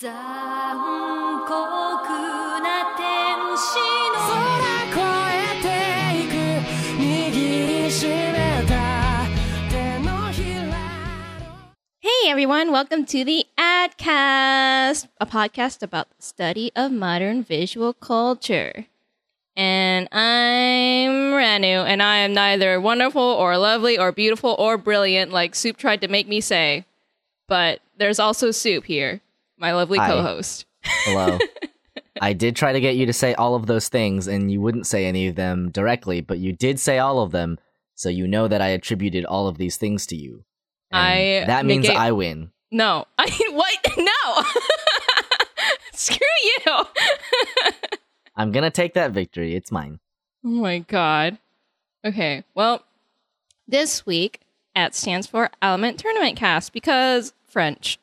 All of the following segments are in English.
残酷な天使の空越えていく握りしめた手のひら Hey everyone, welcome to the Adcast, a podcast about the study of modern visual culture. And I'm Ranu, and I am neither wonderful or lovely or beautiful or brilliant like Soup tried to make me say. But there's also Soup here, my lovely Hi. co-host. Hello. I did try to get you to say all of those things, and you wouldn't say any of them directly, but you did say all of them, so you know that I attributed all of these things to you. And I that means negate- I win. No, I what? No, screw you. I'm gonna take that victory. It's mine. Oh my god. Okay, well, this week at stands for Element Tournament Cast because French.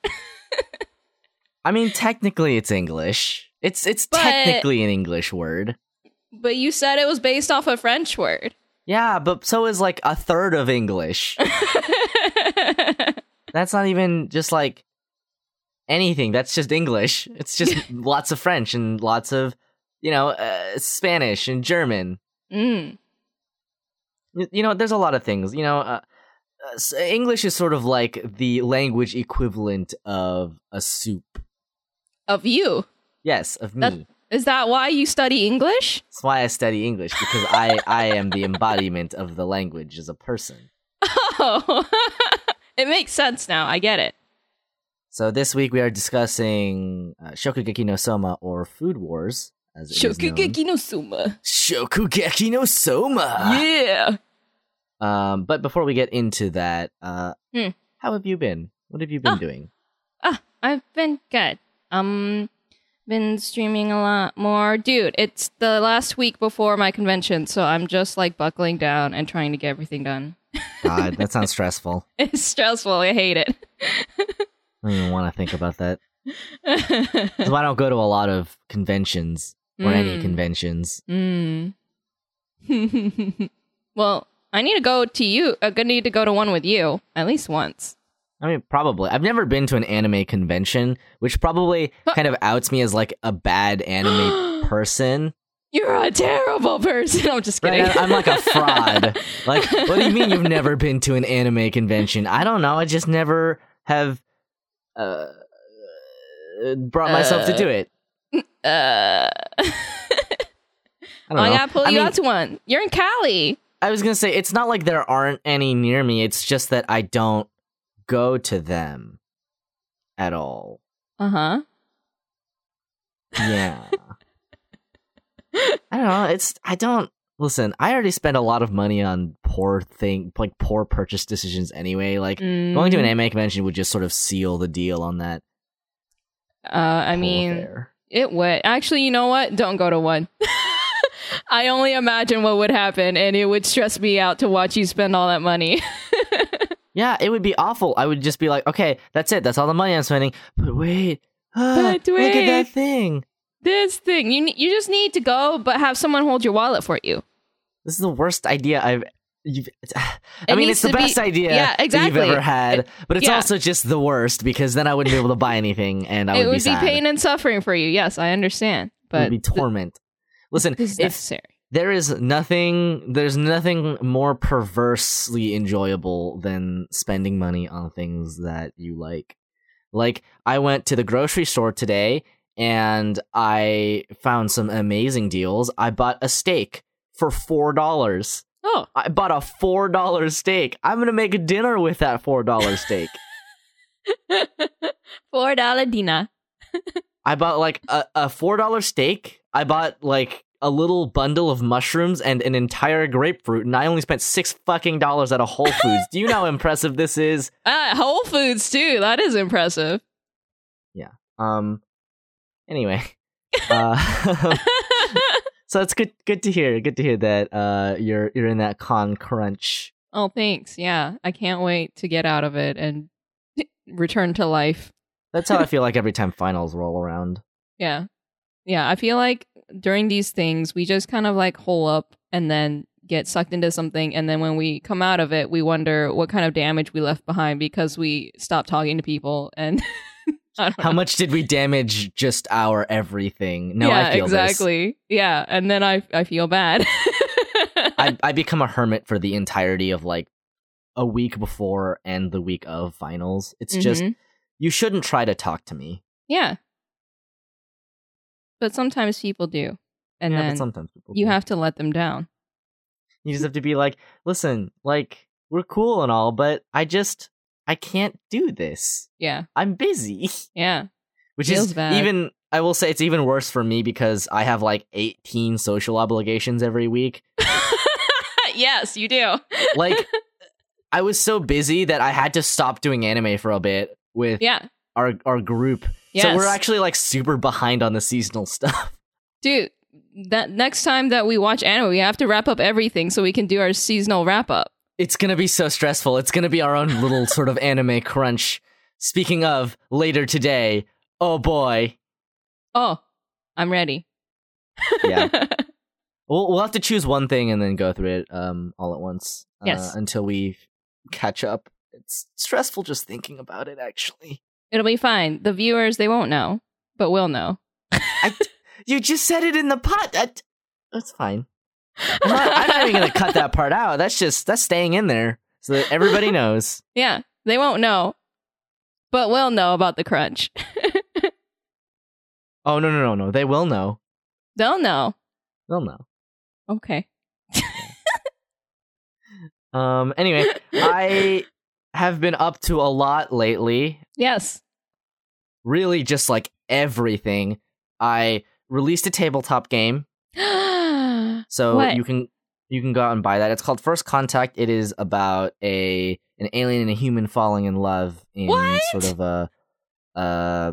I mean, technically, it's English. It's it's But- technically an English word. but you said it was based off a French word. Yeah, but so is like a third of English. That's not even just like anything. That's just English. It's just lots of French and lots of, you know, uh, Spanish and German. mm. You know, there's a lot of things. You know, uh, uh, English is sort of like the language equivalent of a soup. Of you. Yes, of me. That- Is that why you study English? That's why I study English because I I am the embodiment of the language as a person. Oh, it makes sense now. I get it. So this week we are discussing uh, Shokugeki no Soma or Food Wars, as it is known. Shokugeki no Soma. Shokugeki no Soma. Yeah. Um, but before we get into that, uh, Hmm. how have you been? What have you been Oh. doing? Ah, I've been good. Um, been streaming a lot more. Dude, it's the last week before my convention, so I'm just like buckling down and trying to get everything done. God, that sounds stressful. It's stressful. I hate it. I don't even want to think about that. 'Cause I don't go to a lot of conventions or any Mm. conventions. Mm. well, I need to go to you. I'm gonna need to go to one with you at least once. I mean, probably. I've never been to an anime convention, which probably kind of outs me as like a bad anime person. You're a terrible person. I'm just kidding. Right? I'm like a fraud. like, what do you mean you've never been to an anime convention? I don't know. I just never have uh, brought myself to do it. uh, I don't I gotta pull I you mean, out to one. You're in Cali. I was gonna say it's not like there aren't any near me. It's just that I don't go to them at all. Uh huh. Yeah. I don't know. It's I don't listen. I already spent a lot of money on poor thing, like poor purchase decisions anyway. Like going Mm. to an anime convention would just sort of seal the deal on that. Uh, I mean, affair. it would. Actually, you know what? Don't go to one. I only imagine what would happen, and it would stress me out to watch you spend all that money. yeah, it would be awful. I would just be like, okay, that's it. That's all the money I'm spending. But wait, ah, But look at that thing. this thing, you you just need to go, but have someone hold your wallet for you. This is the worst idea I've. You've, I It mean, it's the to be- best idea yeah, that exactly. you've ever had, It- but it's yeah. also just the worst because then I wouldn't be able to buy anything, and I it would, would be be, pain and suffering for you. Yes, I understand, it but would be torment. Listen, this is if necessary. There is nothing, there's nothing more perversely enjoyable than spending money on things that you like. Like, I went to the grocery store today and I found some amazing deals. I bought a steak for four dollars. Oh, I bought a four dollar steak. I'm gonna make a dinner with that four dollar steak. four dollar dinner. I bought like a, a four dollar steak. I bought like a little bundle of mushrooms and an entire grapefruit, and I only spent six fucking dollars at a Whole Foods. Do you know how impressive this is? Ah, Whole Foods too. That is impressive. Yeah. Um. Anyway, uh, so it's good. Good to hear. Good to hear that uh you're you're in that con crunch. oh, thanks. Yeah, I can't wait to get out of it and return to life. That's how I feel like every time finals roll around. Yeah. Yeah, I feel like during these things, we just kind of like hole up and then get sucked into something. And then when we come out of it, we wonder what kind of damage we left behind because we stopped talking to people and How know. much did we damage just our everything? No, yeah, I feel this. exactly. Yeah, and then I I feel bad. I I become a hermit for the entirety of like a week before and the week of finals. It's just Mhm. you shouldn't try to talk to me. yeah, but sometimes people do, and yeah, then sometimes people you do. have to let them down. you just have to be like, listen, like we're cool and all, but I just I can't do this. Yeah, I'm busy. yeah, Which Feels is bad. even I will say it's even worse for me because I have like 18 social obligations every week. yes, you do. Like I was so busy that I had to stop doing anime for a bit with yeah, our our group. Yes. So we're actually like super behind on the seasonal stuff. dude. That next time that we watch anime, we have to wrap up everything so we can do our seasonal wrap up. It's going to be so stressful. It's going to be our own little sort of anime crunch. Speaking of later today, oh boy. Oh, I'm ready. Yeah. We'll we'll have to choose one thing and then go through it um all at once. uh, Yes. until we catch up. It's stressful just thinking about it actually. It'll be fine. The viewers, they won't know, but we'll know. I, you just said it in the pot. That, that's fine. I'm not, I'm not even gonna cut that part out. That's just that's staying in there so that everybody knows. Yeah, they won't know, but we'll know about the crunch. Oh no no no no! They will know. They'll know. They'll know. Okay. Um. Anyway, I have been up to a lot lately. Yes. Really, just like everything. I released a tabletop game, so What? you can you can go out and buy that. It's called First Contact. It is about a an alien and a human falling in love in What? sort of a uh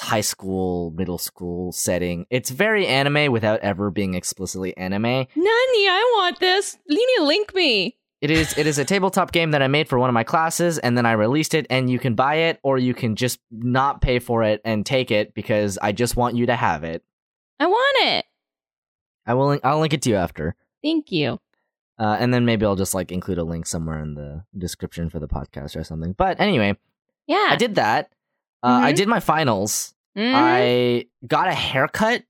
high school, middle school setting. It's very anime without ever being explicitly anime. Nani, I want this. Lini, link me. It is it is a tabletop game that I made for one of my classes and then I released it and you can buy it or you can just not pay for it and take it because I just want you to have it. I want it. I will I'll link it to you after. Thank you. Uh, and then maybe I'll just like include a link somewhere in the description for the podcast or something. But anyway, Yeah. I did that. Uh, I Mhm. did my finals. Mhm. I got a haircut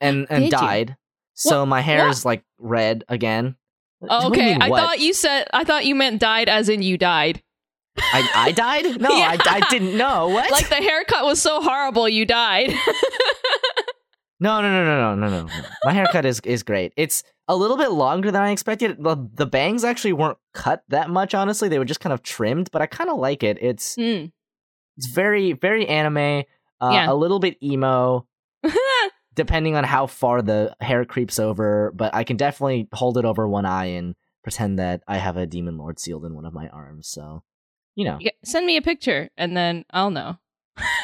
and and Did you? dyed. So What- my hair what? is like red again. What do you okay, I what? thought you said I thought you meant died as in you died. I, I died? No, Yeah. I, I didn't know. What? Like the haircut was so horrible you died. No, no, no, no, no, no, no. My haircut is is great. It's a little bit longer than I expected. The, the bangs actually weren't cut that much, honestly. They were just kind of trimmed, but I kind of like it. It's Hmm. it's very very anime, uh, Yeah. a little bit emo, depending on how far the hair creeps over. But I can definitely hold it over one eye and pretend that I have a demon lord sealed in one of my arms. So, you know, Yeah, Send me a picture and then I'll know.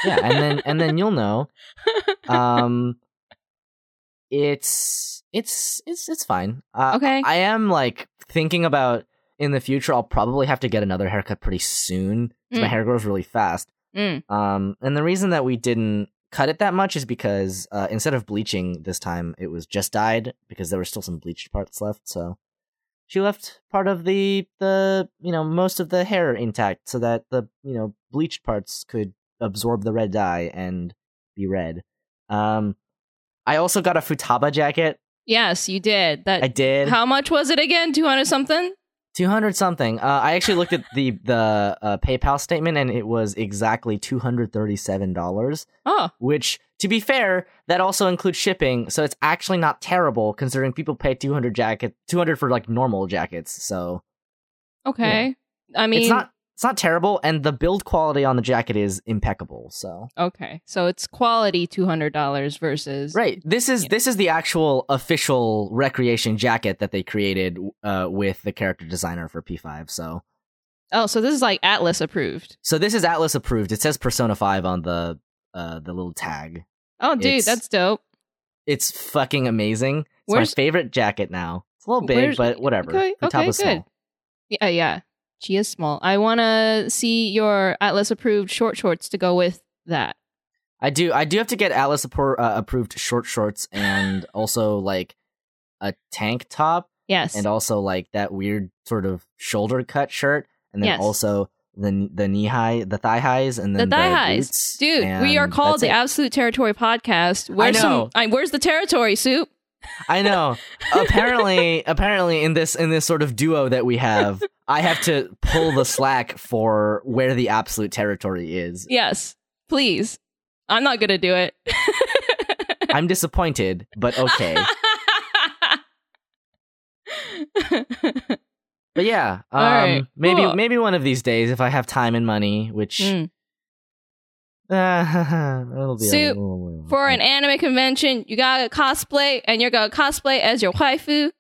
yeah, and then and then you'll know. um it's it's it's it's fine uh, Okay. i am like thinking about in the future i'll probably have to get another haircut pretty soon 'cause my Mm. hair grows really fast Mm. um and the reason that we didn't cut it that much is because uh, instead of bleaching this time it was just dyed because there were still some bleached parts left so she left part of the the you know most of the hair intact so that the you know bleached parts could absorb the red dye and be red um i also got a futaba jacket Yes, you did. That i did How much was it again? 200 something? 200 something. Uh, i actually looked at the the uh, paypal statement and it was exactly $237 Oh, which to be fair that also includes shipping so it's actually not terrible considering people pay 200 jacket 200 for like normal jackets so. Okay. I mean, it's not it's not terrible and the build quality on the jacket is impeccable so okay. So it's quality $200 versus. right this is this is the actual official recreation jacket that they created uh, with the character designer for p5 so Oh, so this is like Atlus approved. so this is atlus approved it says persona 5 on the uh the little tag Oh, dude, It's- that's dope. it's fucking amazing it's Where's- my favorite jacket now it's a little big but whatever okay, the top okay, is good. small Yeah, yeah. She is small. I want to see your Atlus approved short shorts to go with that. I do. I do have to get Atlus appro- uh, approved short shorts and also like a tank top Yes. and also like that weird sort of shoulder cut shirt and then Yes. also the the knee high, the thigh highs, and then The thigh highs. boots, Dude, we are called the it. Absolute Territory Podcast. Where's know. Some, I, where's the territory, Soup? I know. apparently, apparently, in this in this sort of duo that we have, I have to pull the slack for where the absolute territory is. Yes, please. I'm not gonna do it. I'm disappointed, but okay. But yeah, um, right, maybe cool. maybe one of these days if I have time and money, which Mm. it'll be a Soup, For an anime convention, you gotta cosplay, and you're gonna cosplay as your waifu.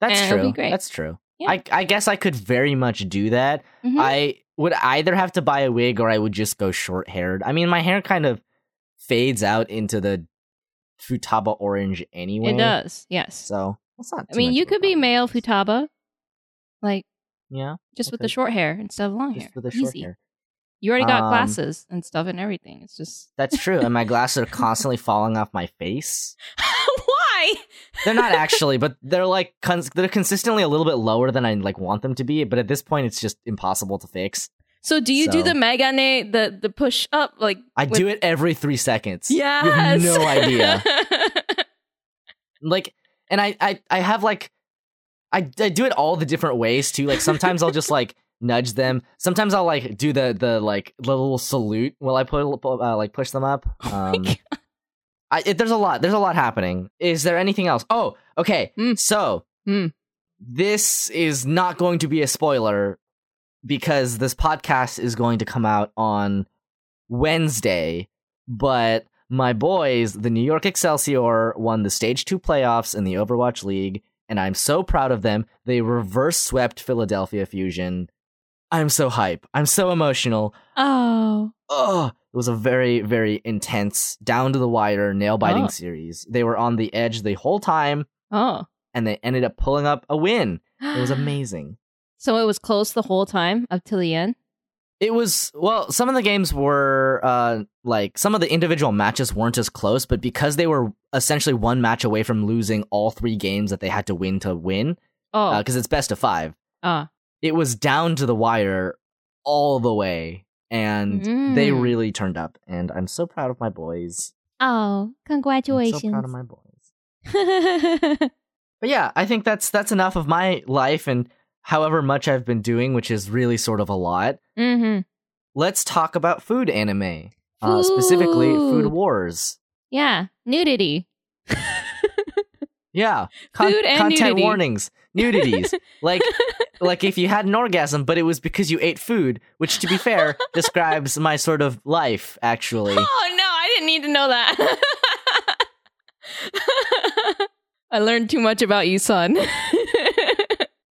That's true. That's true. Yeah. I I guess I could very much do that. Mhm. I would either have to buy a wig or I would just go short haired. I mean, my hair kind of fades out into the futaba orange anyway. It does, yes. So that's not. I mean, you could be problem. male futaba, like Yeah, just with Okay. the short hair instead of long just hair. with the short Easy. hair. You already got Um, glasses and stuff and everything. It's just That's true, and my glasses are constantly falling off my face. why? They're not actually, but they're like cons- they're consistently a little bit lower than I like want them to be. But at this point, it's just impossible to fix. So do you do the megane, the the push up, like? I with- do it every three seconds. Yeah, no idea. like, and I I I have like I I do it all the different ways too. Like sometimes I'll just like nudge them. Sometimes I'll like do the the like little salute while I put uh, like push them up. Oh Um. I, it, there's a lot. There's a lot happening. Is there anything else? Oh, okay. Mm. So Mm. this is not going to be a spoiler because this podcast is going to come out on Wednesday. But my boys, the New York Excelsior, won the Stage Two playoffs in the Overwatch League, and I'm so proud of them. They reverse swept Philadelphia Fusion. I'm so hype. I'm so emotional oh, oh, it was a very, very intense, down to the wire, nail biting Oh. series. They were on the edge the whole time, oh, and they ended up pulling up a win. It was amazing. So it was close the whole time up till the end. It was well. Some of the games were uh like some of the individual matches weren't as close, but because they were essentially one match away from losing all three games that they had to win to win, Oh, because it's best of five. ah, It was down to the wire all the way, and they Mm. really turned up. And I'm so proud of my boys. oh, I'm congratulations! so proud of my boys. But yeah, I think that's that's enough of my life and however much I've been doing, which is really sort of a lot. mm-hmm. Let's talk about food anime, uh, specifically Food Food. Wars. Yeah, nudity. Yeah, Food and content nudity. warnings, nudities. like like if you had an orgasm, but it was because you ate food, which to be fair describes my sort of life actually. Oh no, I didn't need to know that. I learned too much about you, son.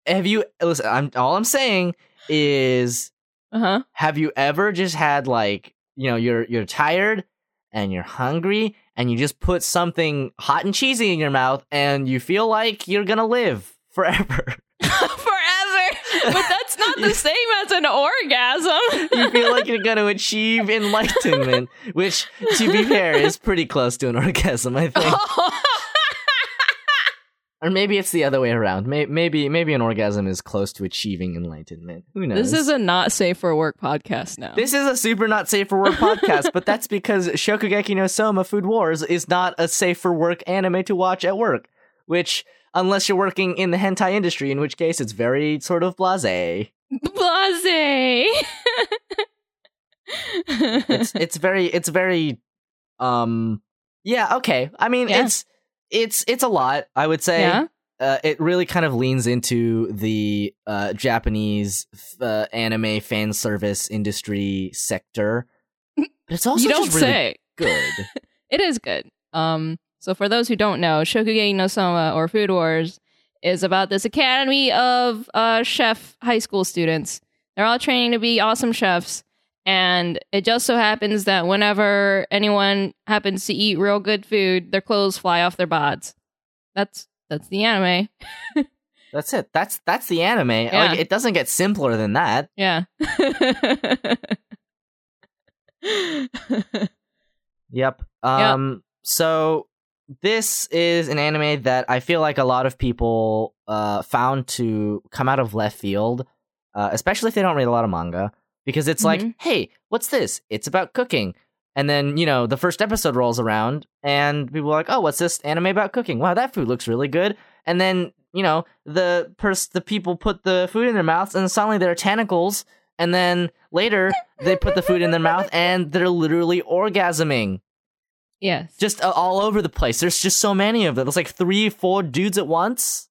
Have you listen? I'm all I'm saying is uh huh. have you ever just had like you know you're you're tired and you're hungry and you just put something hot and cheesy in your mouth and you feel like you're gonna live forever. Forever, but that's not the same as an orgasm. you feel like you're gonna achieve enlightenment which to be fair is pretty close to an orgasm i think or maybe it's the other way around maybe maybe an orgasm is close to achieving enlightenment who knows this is a not safe for work podcast now. This is a super not safe for work podcast, but that's because Shokugeki no Soma Food Wars is not a safe for work anime to watch at work. Which, unless you're working in the hentai industry, in which case it's very sort of blase. blase. It's it's very it's very um yeah okay. I mean Yeah. it's it's it's a lot. I would say yeah. uh, it really kind of leans into the uh, Japanese uh, anime fan service industry sector. But it's also You don't just really say. good. It is good. Um, so for those who don't know, Shokugeki no Soma or Food Wars is about this academy of uh, chef high school students. They're all training to be awesome chefs, and it just so happens that whenever anyone happens to eat real good food, their clothes fly off their bods. That's that's the anime. That's it. That's that's the anime. Yeah. Like it doesn't get simpler than that. Yeah. Yep. Um so this is an anime that I feel like a lot of people uh found to come out of left field, uh, especially if they don't read a lot of manga. Because it's like, hey, what's this? It's about cooking. And then, you know, the first episode rolls around and people are like, oh, what's this anime about cooking? Wow, that food looks really good. And then, you know, the pers- the people put the food in their mouths and suddenly they're tentacles. And then later they put the food in their mouth and they're literally orgasming Yes. just uh, all over the place. There's just so many of them. There's like three, four dudes at once.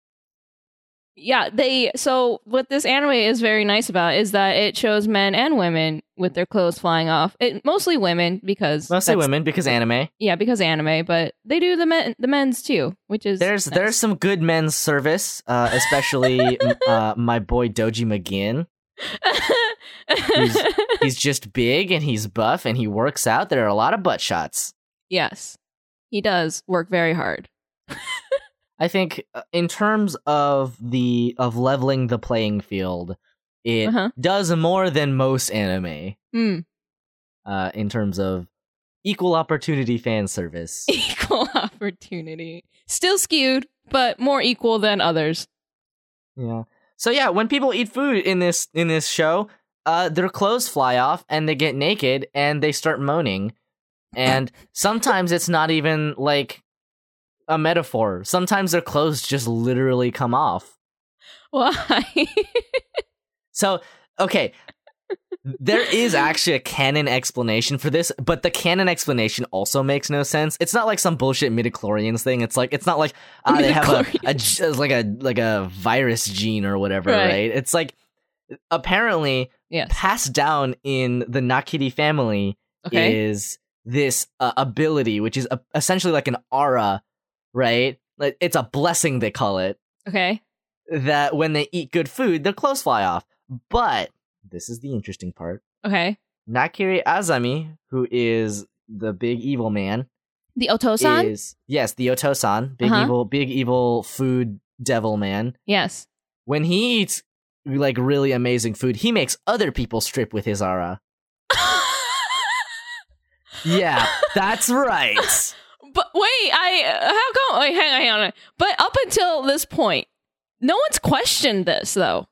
Yeah, they so what this anime is very nice about is that it shows men and women with their clothes flying off. It mostly women because Mostly women because anime. Yeah, because anime, but they do the men the men's too, which is There's nice. there's some good men's service, uh, especially uh, my boy Dojima Gin. He's just big and he's buff and he works out. There are a lot of butt shots. yes. He does work very hard. I think uh, in terms of the of leveling the playing field, it Uh-huh. does more than most anime. Hmm. Uh, in terms of equal opportunity fan service. Equal opportunity. Still skewed, but more equal than others. Yeah. So yeah, when people eat food in this in this show, uh, their clothes fly off and they get naked and they start moaning. And sometimes it's not even like a metaphor. Sometimes their clothes just literally come off. Why? So okay, there is actually a canon explanation for this, but the canon explanation also makes no sense. It's not like some bullshit midichlorians thing. It's like it's not like ah, they have a, a like a like a virus gene or whatever, Right. right? It's like apparently yes. passed down in the Nakiri family Okay. is this uh, ability, which is a, essentially like an aura, right? Like it's a blessing they call it Okay. that when they eat good food, their clothes fly off. But this is the interesting part. Okay. Nakiri Azami, who is the big evil man, The Otosan? is yes, the Otosan, big Uh-huh. evil, big evil food devil man. yes. When he eats like really amazing food, he makes other people strip with his aura. Yeah, that's right. But wait, I how come? Wait, hang on, hang on. But up until this point, no one's questioned this though,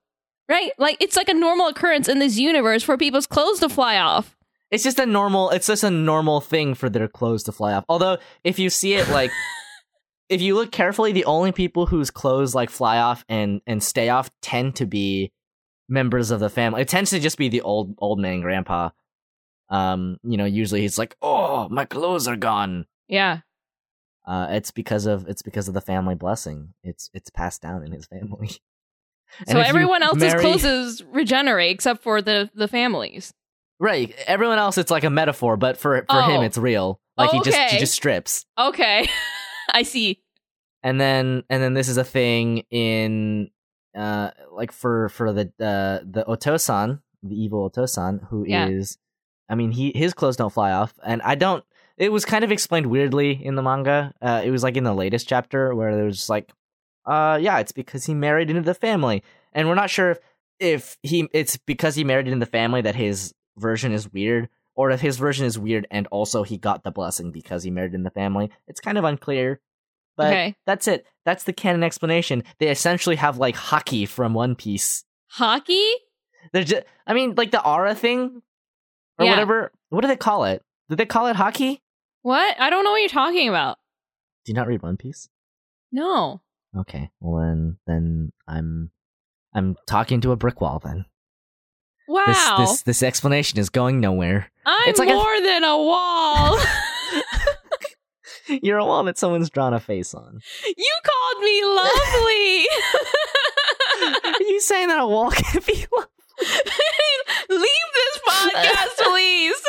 right? Like it's like a normal occurrence in this universe for people's clothes to fly off. It's just a normal. It's just a normal thing for their clothes to fly off. Although, if you see it like, if you look carefully, the only people whose clothes like fly off and and stay off tend to be members of the family. It tends to just be the old old man grandpa. Um, you know, usually he's like, "Oh, my clothes are gone." Yeah. Uh, it's because of it's because of the family blessing. It's it's passed down in his family. So everyone else's marry- clothes regenerate except for the the families. right? Everyone else, it's like a metaphor, but for for him, Oh. it's real. Like he just he just strips. Okay. I see. and then and then this is a thing in uh like for for the uh the otosan the evil otosan who is, Yeah. i mean he his clothes don't fly off and i don't it was kind of explained weirdly in the manga uh it was like in the latest chapter where there was like uh yeah it's because he married into the family and we're not sure if if he it's because he married into the family that his version is weird or if his version is weird and also he got the blessing because he married in the family it's kind of unclear but Okay. that's it. That's the canon explanation. They essentially have like Haki from One Piece. Haki? They're just, I mean, like the aura thing or Yeah. whatever. What do they call it? Did they call it haki? What? I don't know what you're talking about. Do you not read One Piece? No. Okay, well then, then I'm, I'm talking to a brick wall. Then Wow. this this this explanation is going nowhere. I'm it's like a- more than a wall. You're a wall that someone's drawn a face on. you called me lovely. Are you saying that a wall can be? Leave this podcast, please.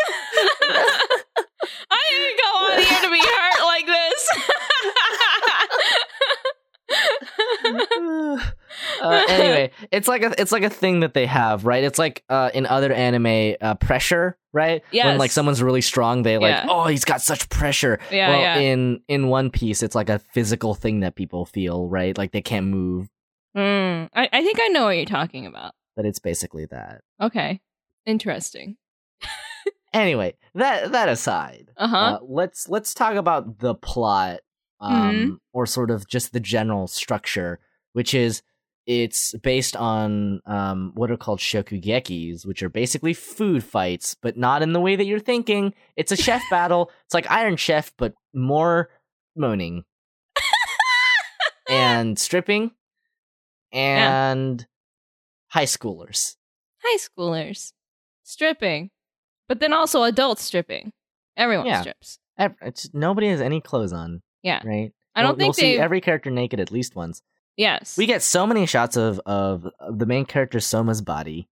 Didn't go on here to be hurt like this. uh, anyway, it's like a it's like a thing that they have, right? It's like uh, in other anime uh, pressure, right? Yeah. When like someone's really strong, they like, Yeah. oh, he's got such pressure. Yeah, well, yeah. in in One Piece, it's like a physical thing that people feel, right? Like they can't move, Mm, I, I think I know what you're talking about. but it's basically that. Okay. Interesting. Anyway, that that aside, Uh-huh. uh, let's let's talk about the plot, um, Mm-hmm. or sort of just the general structure, which is it's based on um, what are called shokugekis, which are basically food fights, but not in the way that you're thinking. It's a chef battle. It's like Iron Chef, but more moaning and stripping and high schoolers. High schoolers stripping, but then also adults stripping. Everyone Yeah. strips. It's, nobody has any clothes on, Yeah. right? I don't You'll- think you'll see every character naked at least once. yes, We get so many shots of of, of the main character Soma's body.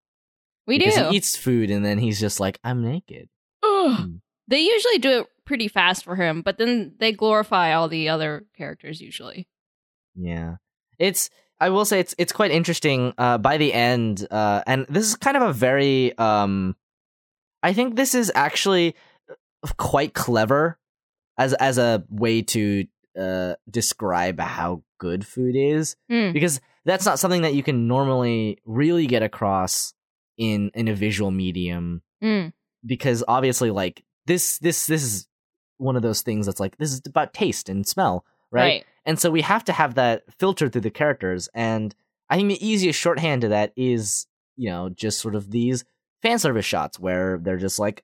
we do. He eats food and then he's just like, I'm naked. Hmm. They usually do it pretty fast for him, but then they glorify all the other characters usually. Yeah. It's I will say it's it's quite interesting uh by the end uh and this is kind of a very um I think this is actually uh, quite clever as as a way to uh describe how good food is Hmm. because that's not something that you can normally really get across in in a visual medium Mm. because obviously like this this this is one of those things that's like this is about taste and smell right, and so we have to have that filtered through the characters and i think the easiest shorthand to that is you know just sort of these fan service shots where they're just like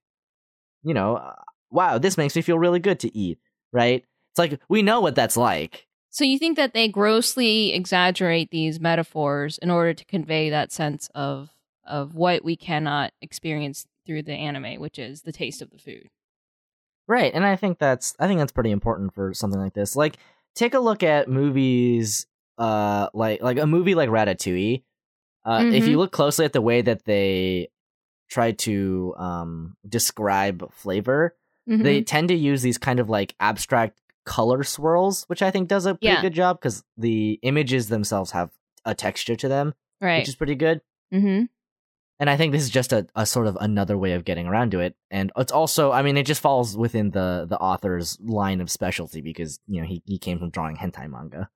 you know uh, wow this makes me feel really good to eat right it's like we know what that's like So you think that they grossly exaggerate these metaphors in order to convey that sense of of what we cannot experience through the anime, which is the taste of the food. Right, and I think that's I think that's pretty important for something like this. Like, take a look at movies, uh, like like a movie like Ratatouille. Uh, If Mhm. you look closely at the way that they try to um describe flavor, Mhm. they tend to use these kind of like abstract color swirls, which I think does a pretty Yeah. good job because the images themselves have a texture to them, right. which is pretty good. mm-hmm. And I think this is just a, a sort of another way of getting around to it. And it's also, I mean, it just falls within the the author's line of specialty because, you know, he, he came from drawing hentai manga.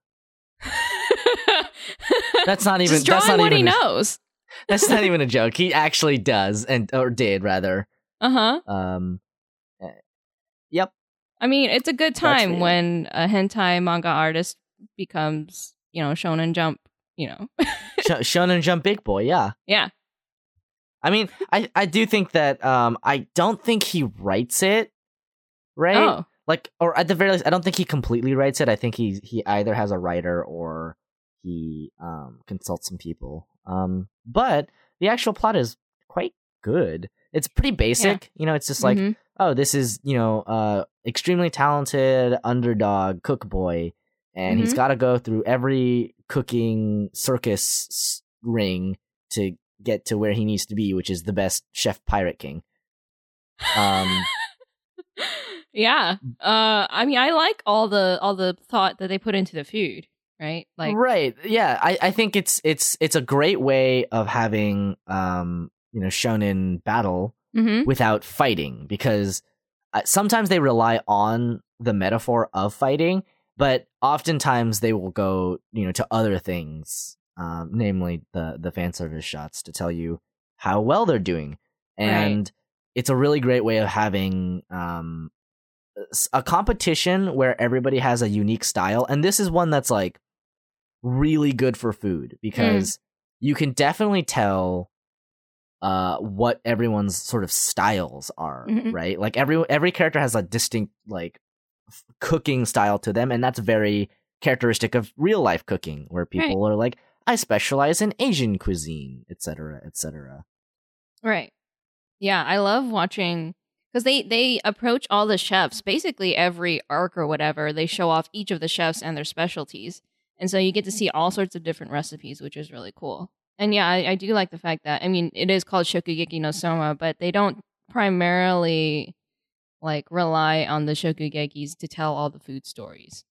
That's not even Just that's drawing not what even he a- knows. That's not even a joke. He actually does and or did rather. Uh huh. Um uh, Yep. I mean, it's a good time when a hentai manga artist becomes, you know, Shonen Jump. You know, Sh- Shonen Jump Big Boy, yeah. yeah. I mean, I I do think that um I don't think he writes it, right? Oh, like or at the very least i don't think he completely writes it i think he he either has a writer or he um consults some people um but the actual plot is quite good it's pretty basic you know it's just like mhm. oh this is you know uh extremely talented underdog cook boy and he's Mhm. got to go through every cooking circus ring to get to where he needs to be which is the best chef pirate king um yeah. Uh, I mean, I like all the all the thought that they put into the food. Right. Like, right yeah I, I think it's it's it's a great way of having um you know shonen battle mhm. without fighting because uh, sometimes they rely on the metaphor of fighting but oftentimes they will go you know to other things um namely the the fan service shots to tell you how well they're doing and it's a really great way of having um a competition where everybody has a unique style and this is one that's like really good for food because you can definitely tell uh what everyone's sort of styles are Mhm. right like every every character has a distinct like f- cooking style to them and that's very characteristic of real life cooking where people are like i specialize in asian cuisine etc etc Right. Yeah, I love watching because they they approach all the chefs basically every arc or whatever. They show off each of the chefs and their specialties, and so you get to see all sorts of different recipes, which is really cool. And yeah, I, I do like the fact that I mean it is called Shokugeki no Soma, but they don't primarily like rely on the Shokugekis to tell all the food stories.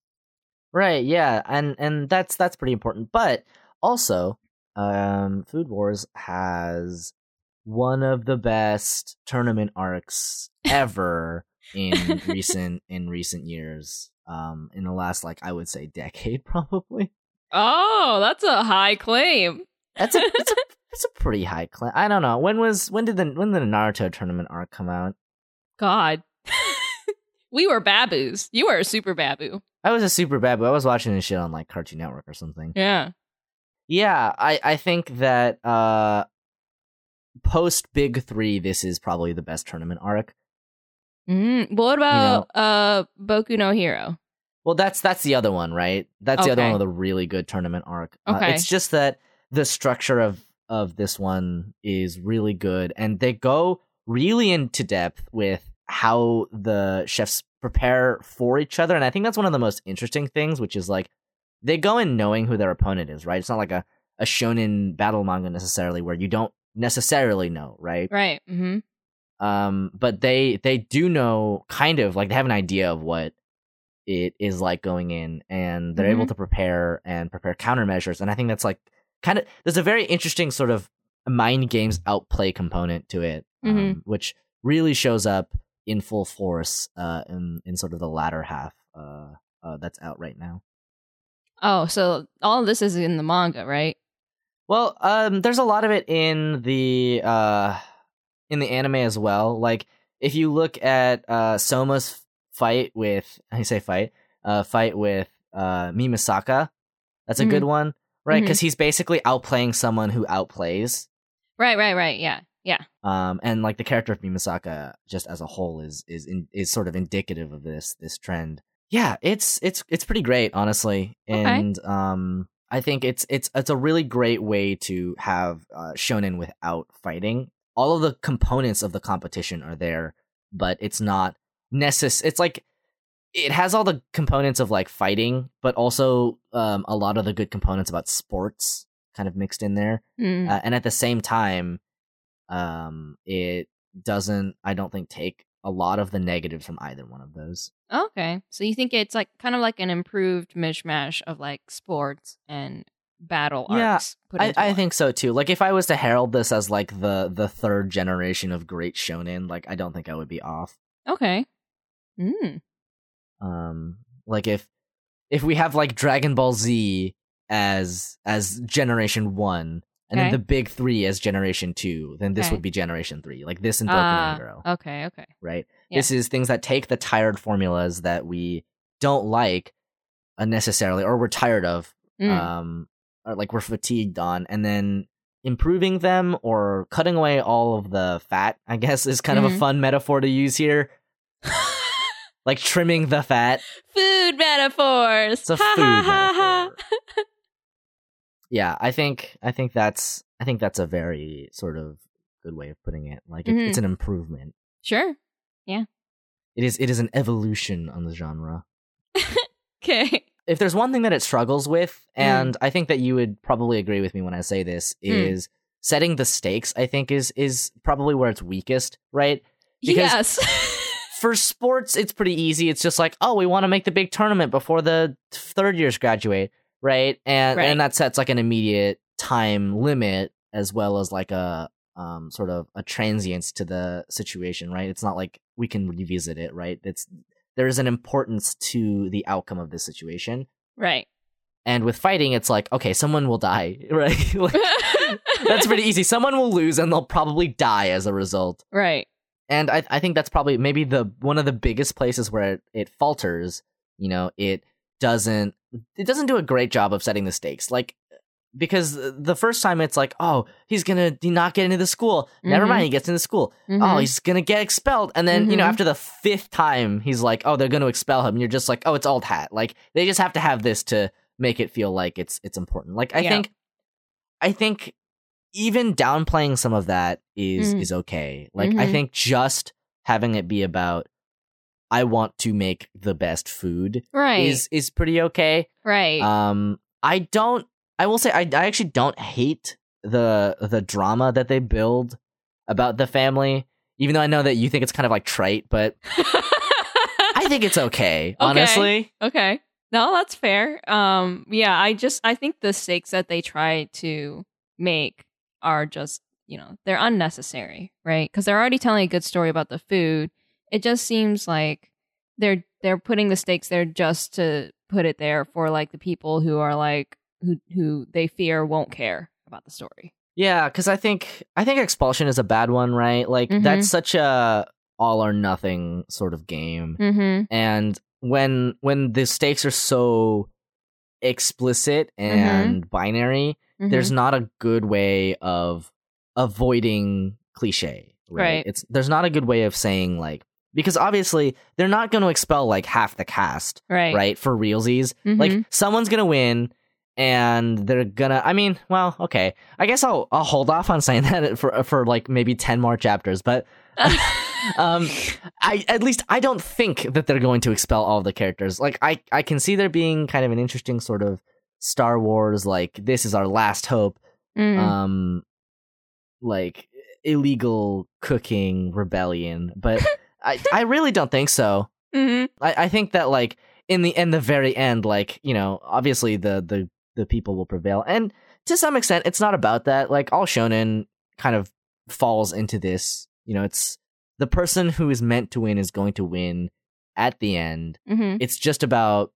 Right, yeah, and and that's that's pretty important. But also, um, Food Wars has one of the best tournament arcs ever in recent in recent years. Um, in the last like I would say decade probably. Oh, that's a high claim. That's a it's a it's a pretty high claim. I don't know when was when did the when did the Naruto tournament arc come out? God. we were baboos. You were a super babu. I was a super bad, but I was watching this shit on like Cartoon Network or something. Yeah. Yeah, I I think that uh post Big 3 this is probably the best tournament arc. Mm, what about uh Boku no Hero? Well, that's that's the other one, right? That's the other one with a really good tournament arc. Uh, it's just that the structure of of this one is really good, and they go really into depth with how the chefs prepare for each other, and I think that's one of the most interesting things, which is like they go in knowing who their opponent is, right? It's not like a a shonen battle manga necessarily where you don't necessarily know, right? Right. Mm-hmm. Um but they they do know kind of like they have an idea of what it is like going in and they're able Mhm. to prepare and prepare countermeasures and i think that's like kind of there's a very interesting sort of mind games outplay component to it um, Mhm. which really shows up in full force uh in in sort of the latter half uh, uh that's out right now Oh, so all of this is in the manga, right? Well, um, there's a lot of it in the uh, in the anime as well. Like if you look at uh, Soma's fight with I say fight, uh, fight with uh, Mimasaka, that's a good one, right? Because he's basically outplaying someone who outplays. Right, right, right. Yeah. Yeah. Um, and like the character of Mimasaka, just as a whole, is is in, is sort of indicative of this this trend. Yeah, it's it's it's pretty great, honestly, Okay. and um, I think it's it's it's a really great way to have uh, shonen without fighting. All of the components of the competition are there, but it's not necess. It's like it has all the components of like fighting, but also um, a lot of the good components about sports kind of mixed in there Mm. uh, and at the same time um it doesn't i don't think take a lot of the negatives from either one of those okay. So you think it's like kind of like an improved mishmash of like sports and battle Yeah, arcs? put I, I think so too like if i was to herald this as like the the third generation of great shonen like i don't think i would be off Okay. Mm. um like if if we have like dragon ball z as as generation one and Okay. then the big three as generation two then this Okay. would be generation three like this and Boku Ah, no Hero. okay. Okay. right? Yeah. This is things that take the tired formulas that we don't like unnecessarily or we're tired of, Mm. um, or like we're fatigued on, and then improving them or cutting away all of the fat. I guess is kind of a Mhm. fun metaphor to use here, like trimming the fat. food metaphors. It's a food metaphor. Yeah, I think I think that's I think that's a very sort of good way of putting it. Like it, Mhm. it's an improvement. Sure. Yeah. It is it is an evolution on the genre. Okay. If there's one thing that it struggles with, Mm. and I think that you would probably agree with me when I say this, Mm. is setting the stakes. I think is is probably where it's weakest, right? Because- yes. For sports, it's pretty easy. It's just like, oh, we want to make the big tournament before the third years graduate, right? And Right. and that sets like an immediate time limit as well as like a um sort of a transience to the situation, right? It's not like we can revisit it, right? It's there's an importance to the outcome of this situation. right. And with fighting, it's like, okay, someone will die, right? Like, that's pretty easy. Someone will lose and they'll probably die as a result. right. And I, I think that's probably maybe the one of the biggest places where it, it falters. You know, it doesn't it doesn't do a great job of setting the stakes. Like because the first time it's like, oh, he's gonna not get into the school. Never Mhm. mind, he gets into school. Oh, Mhm. he's gonna get expelled. And then, you know, Mhm. after the fifth time, he's like, oh, they're gonna expel him. And you're just like, oh, it's old hat. Like they just have to have this to make it feel like it's it's important. Like I Yeah. think I think even downplaying some of that is Mhm. is okay. Like I Mhm. think just having it be about I want to make the best food right. is is pretty okay. right. Um, I don't. I will say I, I actually don't hate the the drama that they build about the family, even though I know that you think it's kind of like trite, but I think it's okay. Honestly, Okay. No, that's fair. Um yeah, I just I think the stakes that they try to make are just, you know, they're unnecessary, right? Cuz they're already telling a good story about the food. It just seems like they're they're putting the stakes there just to put it there for like the people who are like who who they fear won't care about the story. yeah, because I think I think expulsion is a bad one, right? Like Mhm. that's such a all or nothing sort of game. Mhm. and when when the stakes are so explicit and binary there's not a good way of avoiding cliche. Right? Right. It's there's not a good way of saying like because obviously they're not going to expel like half the cast, right. right? For realsies, like someone's gonna win. And they're gonna. I mean, well, okay. I guess I'll I'll hold off on saying that for for like maybe ten more chapters. But um, I at least I don't think that they're going to expel all the characters. Like I I can see there being kind of an interesting sort of Star Wars like this is our last hope. Mm. Um, like illegal cooking rebellion, but I I really don't think so. Mhm. I, I think that like in the in the very end, like you know, obviously the the the people will prevail, and to some extent, it's not about that. Like all shonen kind of falls into this. You know, it's the person who is meant to win is going to win at the end. Mhm. It's just about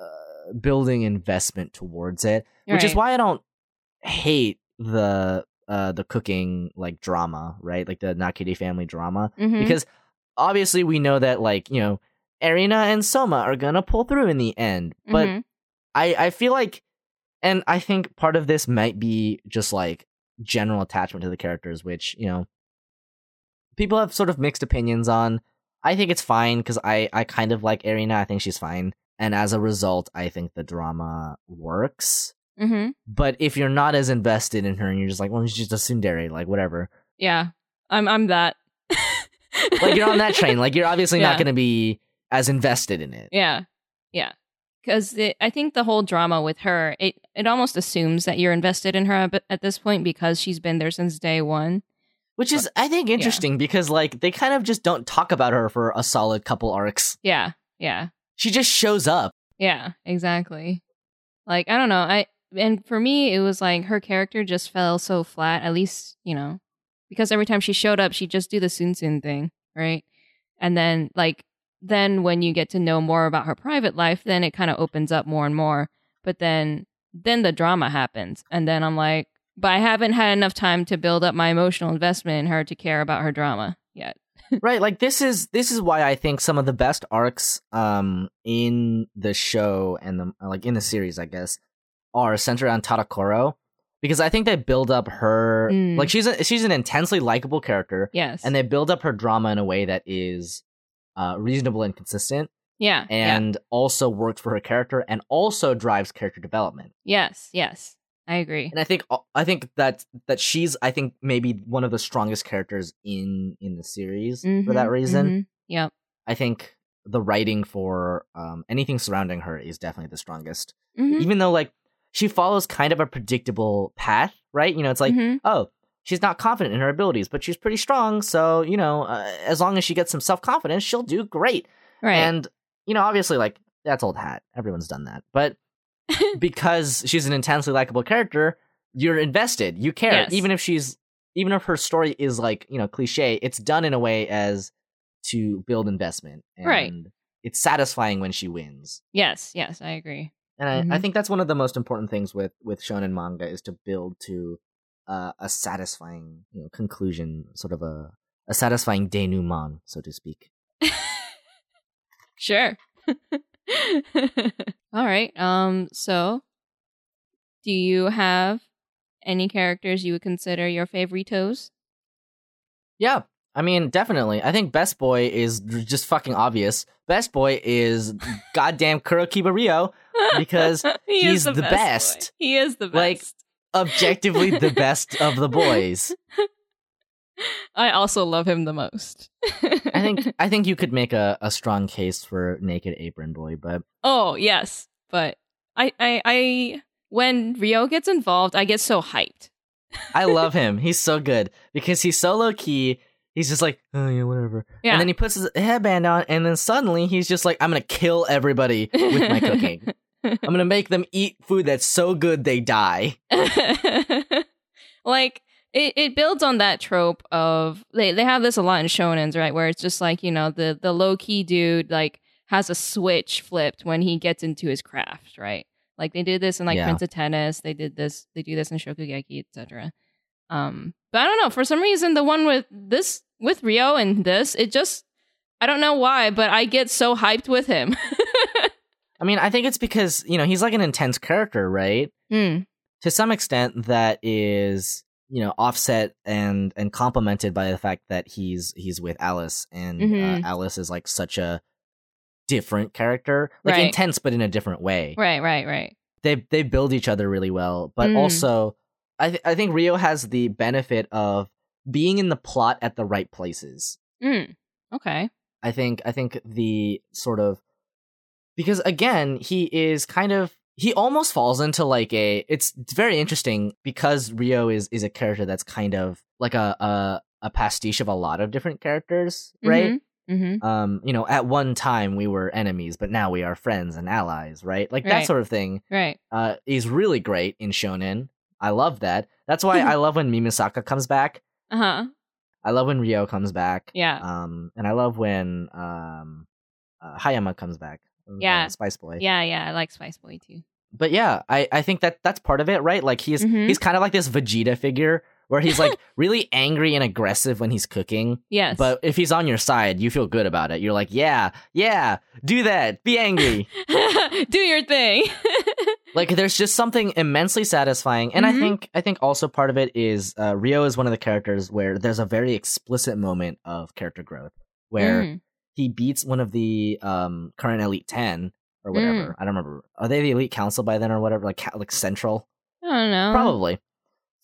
uh, building investment towards it, which is why I don't hate the uh the cooking like drama, right? Like the Nakiri family drama Mhm. because obviously we know that like you know Erina and Soma are gonna pull through in the end, but Mhm. I I feel like, and I think part of this might be just like general attachment to the characters, which you know people have sort of mixed opinions on. I think it's fine because I I kind of like Erina. I think she's fine, and as a result, I think the drama works. Mhm. But if you're not as invested in her and you're just like, well, she's just a tsundere, like whatever. yeah, I'm I'm that. Like you're on that train. Like you're obviously not going to be as invested in it. Yeah, yeah. Because I think the whole drama with her, it it almost assumes that you're invested in her at, this point because she's been there since day one. Which is, I think, interesting because like they kind of just don't talk about her for a solid couple arcs. Yeah, yeah, She just shows up. yeah. Exactly. Like I don't know. I and for me, it was like her character just fell so flat. At least you know, because every time she showed up, she'd just do the Sun Sun thing, right? And then like then when you get to know more about her private life, then it kind of opens up more and more. But then then the drama happens, and then I'm like, but I haven't had enough time to build up my emotional investment in her to care about her drama yet. right like this is this is why i think some of the best arcs um in the show and the like in the series i guess are centered around tadokoro because i think they build up her Mm. like she's a she's an intensely likable character Yes, and they build up her drama in a way that is uh reasonable and consistent yeah, yeah. and also works for her character and also drives character development yes, yes, I agree. and I think I think that that she's I think maybe one of the strongest characters in in the series for that Mhm, reason. mhm. Yep. I think the writing for um, anything surrounding her is definitely the strongest. Mhm, Even though like she follows kind of a predictable path, right? You know, it's like mhm. oh. She's not confident in her abilities, but she's pretty strong. So you know, uh, as long as she gets some self confidence, she'll do great. right. And you know, obviously, like that's old hat. Everyone's done that. But because she's an intensely likable character, you're invested. You care, Yes. even if she's even if her story is like you know cliche. It's done in a way as to build investment, and Right. It's satisfying when she wins, yes, yes, I agree. and I, I Mhm. think that's one of the most important things with with shonen manga is to build to uh, a satisfying you know conclusion, sort of a a satisfying denouement, so to speak. Sure. All right. Um. So, do you have any characters you would consider your favoritos? Yeah, I mean, definitely. I think Best Boy is just fucking obvious. Best Boy is goddamn Kurokiba Rio, Because He he's the, the best. best. He is the best. Like-. Objectively the best of the boys. I also love him the most. I think I think you could make a, a strong case for Naked Apron Boy, but Oh yes, but I, I, I, when Rio gets involved, I get so hyped. I love him. He's so good because he's so low key. He's just like, oh yeah, whatever. Yeah. And then he puts his headband on, and then suddenly he's just like, I'm gonna kill everybody with my cooking. I'm gonna make them eat food that's so good they die. like it, it builds on that trope of they, they have this a lot in shonens right? Where it's just like you know the the low-key dude like has a switch flipped when he gets into his craft right? Like they did this in like Yeah. prince of tennis. They did this they do this in shokugeki etc um but i don't know. For some reason the one with this with rio and this it just i don't know why but i get so hyped with him I mean, I think it's because you know he's like an intense character, right? Hmm. to some extent that is you know offset and and complemented by the fact that he's he's with Alice and Mhm. uh, Alice is like such a different character like Right. intense but in a different way Right, right, right. they they build each other really well but Mm. also I th- I think Rio has the benefit of being in the plot at the right places Mm. Okay. I think I think the sort of because again he is kind of he almost falls into like a it's, it's very interesting because Rio is is a character that's kind of like a a, a pastiche of a lot of different characters, right? Mm-hmm. Um, you know, at one time we were enemies, but now we are friends and allies, right? Like that sort of thing. Right. Uh, is really great in shonen. I love that. That's why I love when Mimasaka comes back. Uh huh. I love when Rio comes back. Yeah. Um, and I love when um, uh, Hayama comes back. Uh, Yeah. Spice Boy. Yeah, yeah. I like Spice Boy too. But yeah, I, I think that that's part of it, right? Like he's Mhm. he's kind of like this Vegeta figure where he's like really angry and aggressive when he's cooking. Yes. But if he's on your side, you feel good about it. You're like, yeah, yeah, do that, be angry. do your thing. like there's just something immensely satisfying and Mhm. i think i think also part of it is uh, rio is one of the characters where there's a very explicit moment of character growth where Mm. He beats one of the um current elite 10 or whatever. I don't remember. Are they the elite council by then or whatever? Like like central? I don't know. probably.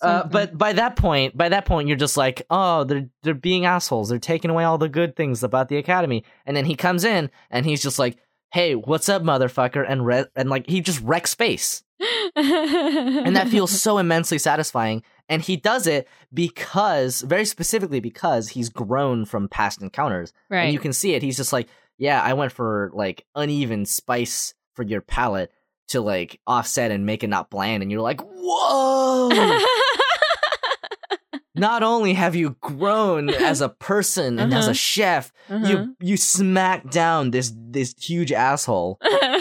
Uh, but by that point, by that point, you're just like, oh, they're they're being assholes. They're taking away all the good things about the academy. And then he comes in and he's just like, hey, what's up, motherfucker? And re- and like he just wrecks space. And that feels so immensely satisfying and he does it because very specifically because he's grown from past encounters right. and you can see it he's just like yeah i went for like uneven spice for your palate to like offset and make it not bland and you're like whoa not only have you grown as a person and as Uh-huh. a chef Uh-huh. you you smack down this this huge asshole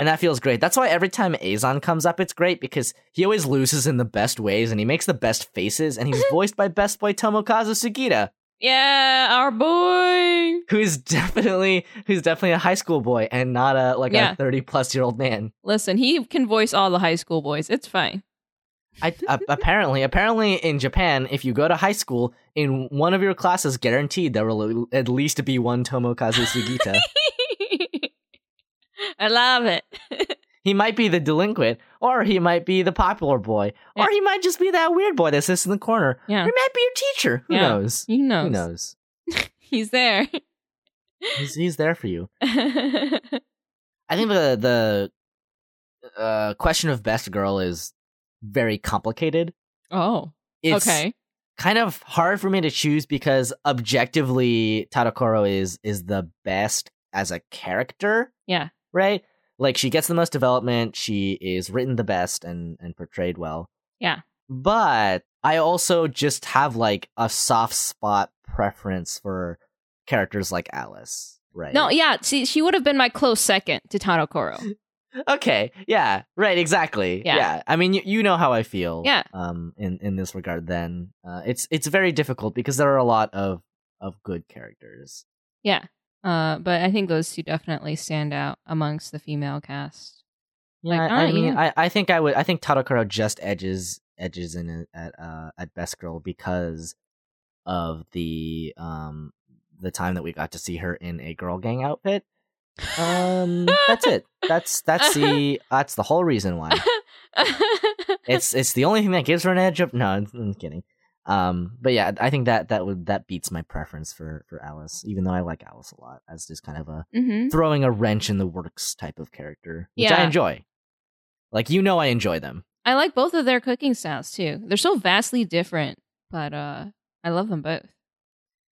and that feels great. That's why every time Azon comes up, it's great because he always loses in the best ways and he makes the best faces, and he's voiced by best boy Tomokazu Sugita, yeah, our boy. who's definitely who's definitely a high school boy and not a like Yeah. a thirty plus year old man. Listen, he can voice all the high school boys. It's fine. I uh, apparently apparently in Japan, if you go to high school, in one of your classes, guaranteed there will at least be one Tomokazu Sugita. I love it. he might be the delinquent, or he might be the popular boy, or Yeah. he might just be that weird boy that sits in the corner. Yeah. Or he might be your teacher. Who Yeah. knows? Who knows? Who knows? He's there. He's, he's there for you. I think the the uh, question of best girl is very complicated. oh, It's okay. kind of hard for me to choose because objectively Tadokoro is is the best as a character, Yeah. Right? Like she gets the most development, she is written the best and and portrayed well. Yeah. But I also just have like a soft spot preference for characters like Alice, right? No, yeah. See, she would have been my close second to Tadokoro. Okay. Yeah. Right. Exactly. Yeah. Yeah. I mean, you, you know how I feel. Yeah. Um. In in this regard, then uh, it's it's very difficult because there are a lot of of good characters. Yeah. Uh, but I think those two definitely stand out amongst the female cast. Yeah. Like, I, I mean. I I think I would. I think Tadokoro just edges edges in it at uh at best girl because of the um the time that we got to see her in a girl gang outfit. Um. that's it. That's that's the that's the whole reason why. it's it's the only thing that gives her an edge Of, No, I'm, I'm kidding. Um, but yeah, I think that that would that beats my preference for for Alice, even though I like Alice a lot as just kind of a hmm throwing a wrench in the works type of character, which I enjoy. Like you know, I enjoy them. I like both of their cooking styles too. They're so vastly different, but uh, I love them both.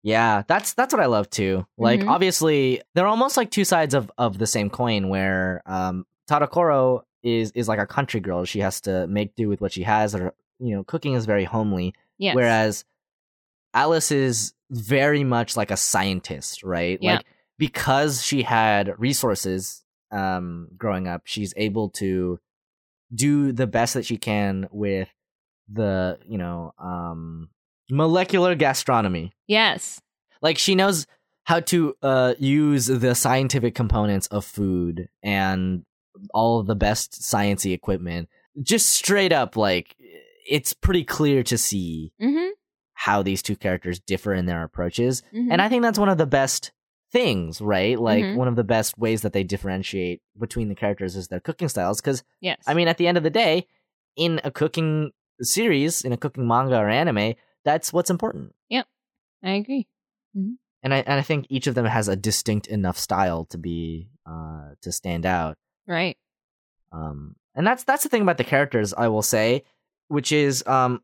Yeah, that's that's what I love too. Like Mhm. obviously, they're almost like two sides of of the same coin. Where um, Tadokoro is is like a country girl; she has to make do with what she has. Or you know, cooking is very homely. Yes. Whereas Alice is very much like a scientist, right? Yeah. Like because she had resources um growing up, she's able to do the best that she can with the, you know, um molecular gastronomy. yes. Like she knows how to uh use the scientific components of food and all of the best sciency equipment just straight up like it's pretty clear to see Mm-hmm. how these two characters differ in their approaches. Mhm. And I think that's one of the best things, right? Like Mhm. one of the best ways that they differentiate between the characters is their cooking styles cuz yes. I mean at the end of the day in a cooking series, in a cooking manga or anime, that's what's important. Yep, I agree. And I and I think each of them has a distinct enough style to be uh to stand out. Right. Um, and that's that's the thing about the characters, I will say, which is um,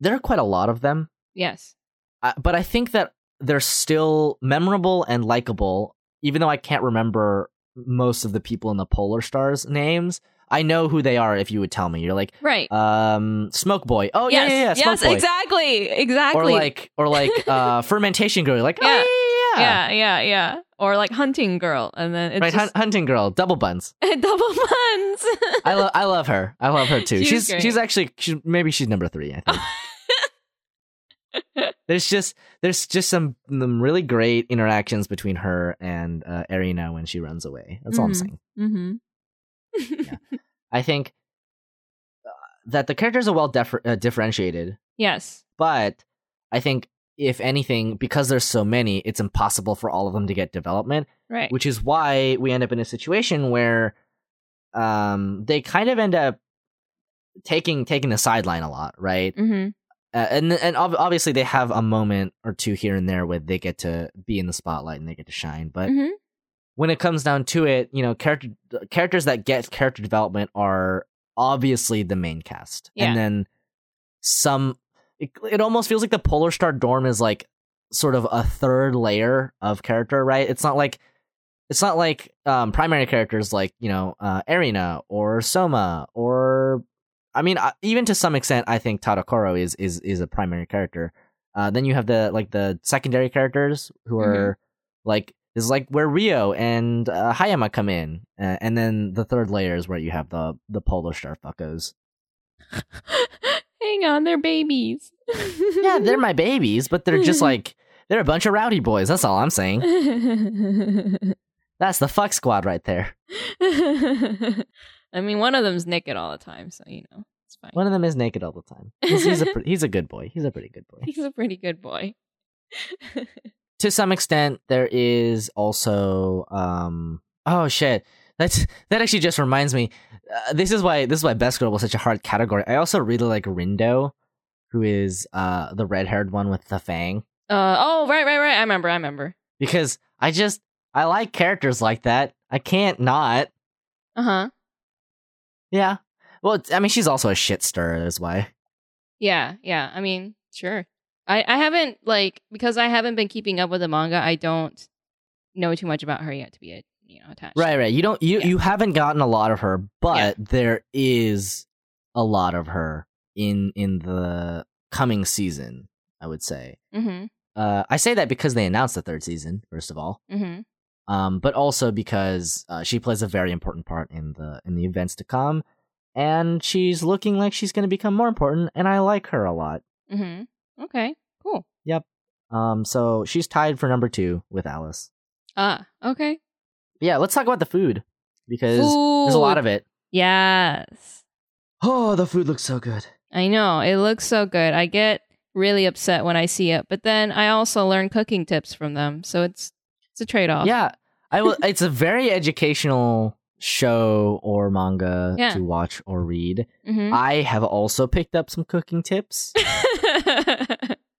there are quite a lot of them, Yes. uh, but I think that they're still memorable and likable, even though I can't remember most of the people in the Polar Stars names. I know who they are if you would tell me. You're like, Right. um, Smoke Boy. Oh yeah, yes. yeah, yeah, Smoke yes. Boy. Exactly. Exactly. Or like, or like, uh, Fermentation Girl. You're like, Yeah. oh yeah, yeah, yeah. Yeah. Yeah. Or like hunting girl, and then it's right, just Hun- Hunting Girl, Double Buns. double buns. I love, I love her. I love her too. She's she's she's actually she, maybe she's number three. I think. there's just there's just some, some really great interactions between her and uh, Erina when she runs away. That's all I'm Mhm. saying. mm-hmm. I think uh, that the characters are well differ- uh, differentiated, yes. but I think if anything, because there's so many, it's impossible for all of them to get development. Right. which is why we end up in a situation where um they kind of end up taking taking the sideline a lot right mm-hmm. uh, and and ob- obviously they have a moment or two here and there where they get to be in the spotlight and they get to shine but Mhm. when it comes down to it you know character characters that get character development are obviously the main cast Yeah. and then some it, it almost feels like the polar star dorm is like sort of a third layer of character right it's not like it's not like um primary characters like you know uh Erina or Soma or I mean uh, even to some extent I think Tadokoro is is is a primary character. Uh then you have the like the secondary characters who are like this is like where Rio and uh, Hayama come in. Uh, and then the third layer is where you have the the polar star fuckos. Hang on, they're babies. Yeah, they're my babies, but they're just like they're a bunch of rowdy boys. That's all I'm saying. That's the fuck squad right there. I mean, one of them's naked all the time, so you know it's fine. One of them is naked all the time. He's, he's a pre- he's a good boy. He's a pretty good boy. He's a pretty good boy. to some extent there is also um oh shit that's that actually just reminds me uh, this is why this is why best girl was such a hard category i also really like rindo who is uh the red-haired one with the fang Uh oh, right, right, right. I remember. I remember. because i just i like characters like that i can't not Uh huh. yeah well i mean she's also a shit stirrer that's why Yeah, yeah. I mean, sure. I I haven't like because I haven't been keeping up with the manga. I don't know too much about her yet to be you know attached. right right you don't you Yeah. you haven't gotten a lot of her but there is a lot of her in in the coming season i would say Mm-hmm. Uh, I say that because they announced the third season, first of all, Mm-hmm. um, but also because uh, she plays a very important part in the in the events to come, and she's looking like she's going to become more important, and I like her a lot. Mm-hmm. Okay. Cool. Yep. Um, so she's tied for number two with Alice. Ah. Okay. Yeah, let's talk about the food because there's a lot of it. Yes. Oh, the food looks so good. I know. It looks so good. I get really upset when I see it, but then I also learn cooking tips from them. So it's it's a trade off. Yeah, I will. It's a very educational show or manga Yeah. to watch or read. Mm-hmm. I have also picked up some cooking tips.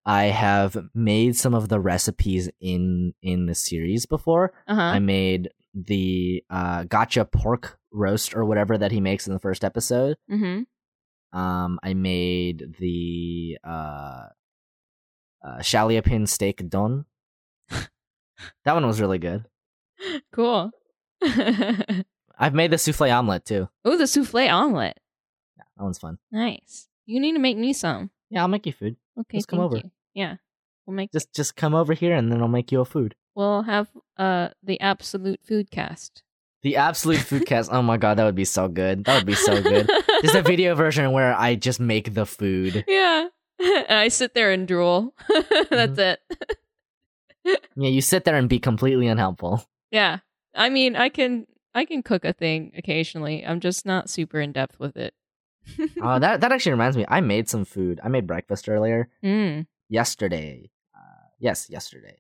I have made some of the recipes in in the series before. uh-huh. I made the uh, gotcha pork roast or whatever that he makes in the first episode. mm-hmm. Um, I made the uh, uh, Chaliapin steak don. that one was really good. Cool. I've made the souffle omelet too. oh, the souffle omelet. Yeah, That one's fun. Nice. You need to make me some. Yeah, I'll make you food. Okay. Just come over. you. Yeah. We'll make Just just come over here and then I'll make you a food. We'll have uh the absolute food cast. The absolute food cast. Oh my god, that would be so good. That would be so good. There's a video version where I just make the food. Yeah. and I sit there and drool. That's Mm-hmm. it. Yeah, you sit there and be completely unhelpful. Yeah. I mean, I can I can cook a thing occasionally. I'm just not super in depth with it. Uh, that that actually reminds me. I made some food. I made breakfast earlier Mm. yesterday. Uh, yes, yesterday.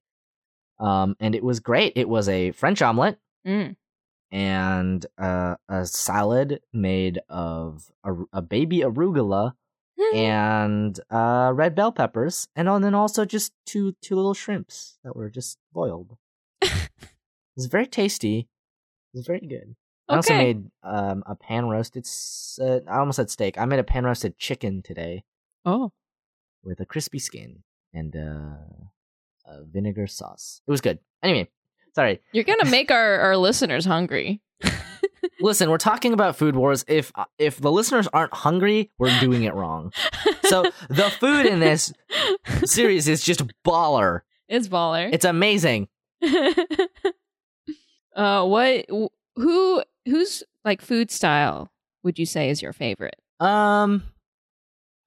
Um, and it was great. It was a French omelet Mm. and uh, a salad made of a, a baby arugula and uh, red bell peppers, and then also just two two little shrimps that were just boiled. it was very tasty. It was very good. I also made um, a pan roasted. Uh, I almost said steak. I made a pan roasted chicken today oh. with a crispy skin and uh, a vinegar sauce. It was good. Anyway, sorry. You're gonna make our, our listeners hungry. Listen, we're talking about food wars. If uh, if the listeners aren't hungry, we're doing it wrong. So the food in this series is just baller. it's baller. It's amazing. uh, what? Who? Whose like food style would you say is your favorite? Um,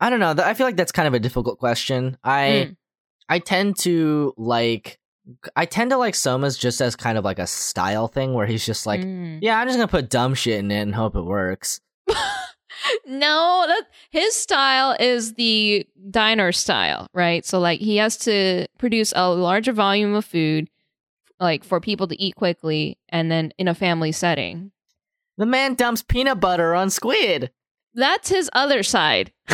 I don't know. I feel like that's kind of a difficult question. I Mm. I tend to like I tend to like Soma's just as kind of like a style thing where he's just like, Mm. yeah, I'm just gonna put dumb shit in it and hope it works. no, that his style is the diner style, right? So like he has to produce a larger volume of food, like for people to eat quickly, and then in a family setting. The man dumps peanut butter on squid. That's his other side.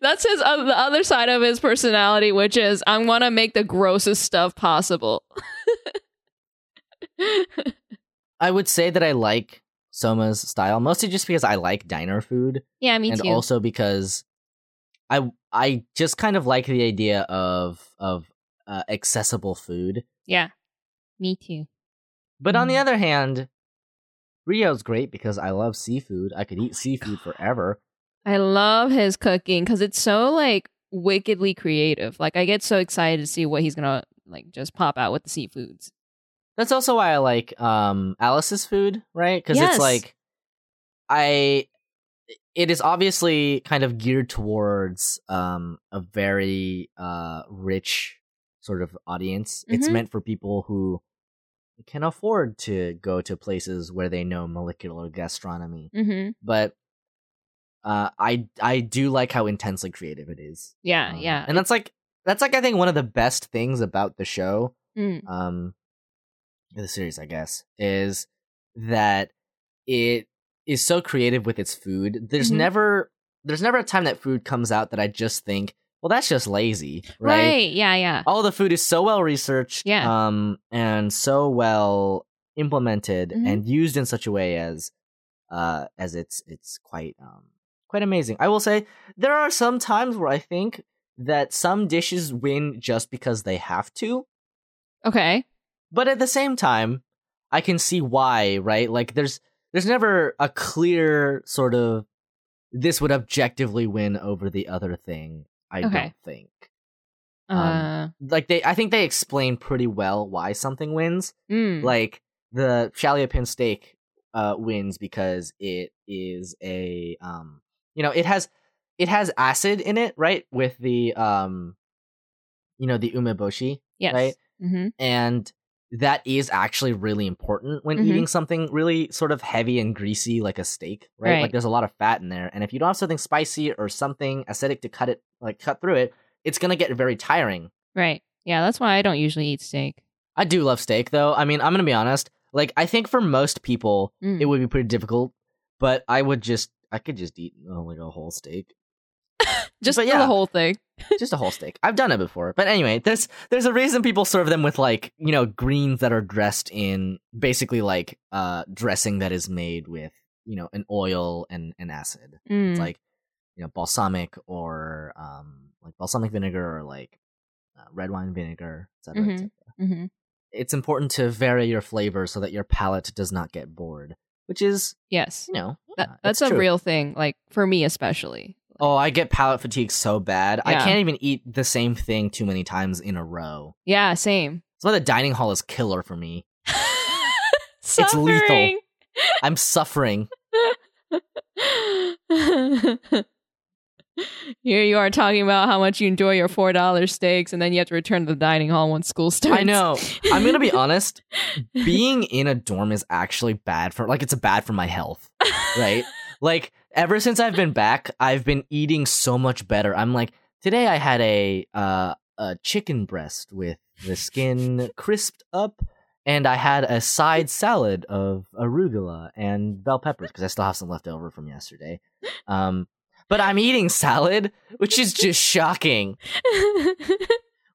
That's his uh, the other side of his personality, which is I want to make the grossest stuff possible. I would say that I like Soma's style mostly just because I like diner food yeah, me and too. And also because I I just kind of like the idea of of uh, accessible food. yeah, me too. But on the Mhm. other hand, Rio's great because I love seafood. I could eat seafood forever. I love his cooking because it's so like wickedly creative. Like I get so excited to see what he's gonna like just pop out with the seafoods. That's also why I like um Alice's food, right? Because Yes. it's like I it is obviously kind of geared towards um a very uh rich sort of audience. It's Mhm. meant for people who can afford to go to places where they know molecular gastronomy. Mm-hmm. But uh I I do like how intensely creative it is. Yeah, Um, yeah. And that's like that's like I think one of the best things about the show Mm. um the series i guess is that it is so creative with its food there's Mhm. never there's never a time that food comes out that i just think well that's just lazy right. right, Yeah, yeah. all the food is so well researched Yeah. um and so well implemented Mhm. and used in such a way as uh as it's it's quite um quite amazing i will say there are some times where i think that some dishes win just because they have to Okay. but at the same time i can see why right like there's there's never a clear sort of this would objectively win over the other thing i Okay. don't think Uh. Um, like they i think they explain pretty well why something wins mm. like the Pin steak uh wins because it is a um you know it has it has acid in it right with the um you know the umeboshi yes. right Mm-hmm. and that is actually really important when Mhm. eating something really sort of heavy and greasy like a steak right? Right. like there's a lot of fat in there and if you don't have something spicy or something acidic to cut it like cut through it it's gonna get very tiring Right. Yeah, that's why I don't usually eat steak. i do love steak though i mean i'm gonna be honest like i think for most people Mm. it would be pretty difficult but i would just i could just eat uh, like a whole steak Just but the whole thing. just a whole steak. I've done it before. But anyway, there's there's a reason people serve them with like, you know, greens that are dressed in basically like uh dressing that is made with, you know, an oil and an acid. Mm. It's like, you know, balsamic or um like balsamic vinegar or like uh, red wine vinegar, etc. Mhm. etc. hmm It's important to vary your flavor so that your palate does not get bored, which is, Yes. you know, That, uh, that's a true. real thing, like for me especially. Oh, I get palate fatigue so bad. I can't even eat the same thing too many times in a row. Yeah, same. That's why the dining hall is killer for me. it's lethal. I'm suffering. Here you are talking about how much you enjoy your four dollar steaks, and then you have to return to the dining hall once school starts. I know. I'm gonna be honest. Being in a dorm is actually bad for like it's bad for my health, right? like ever since I've been back, I've been eating so much better. I'm like today I had a uh, a chicken breast with the skin crisped up, and I had a side salad of arugula and bell peppers because I still have some left over from yesterday. Um, but I'm eating salad, which is just shocking.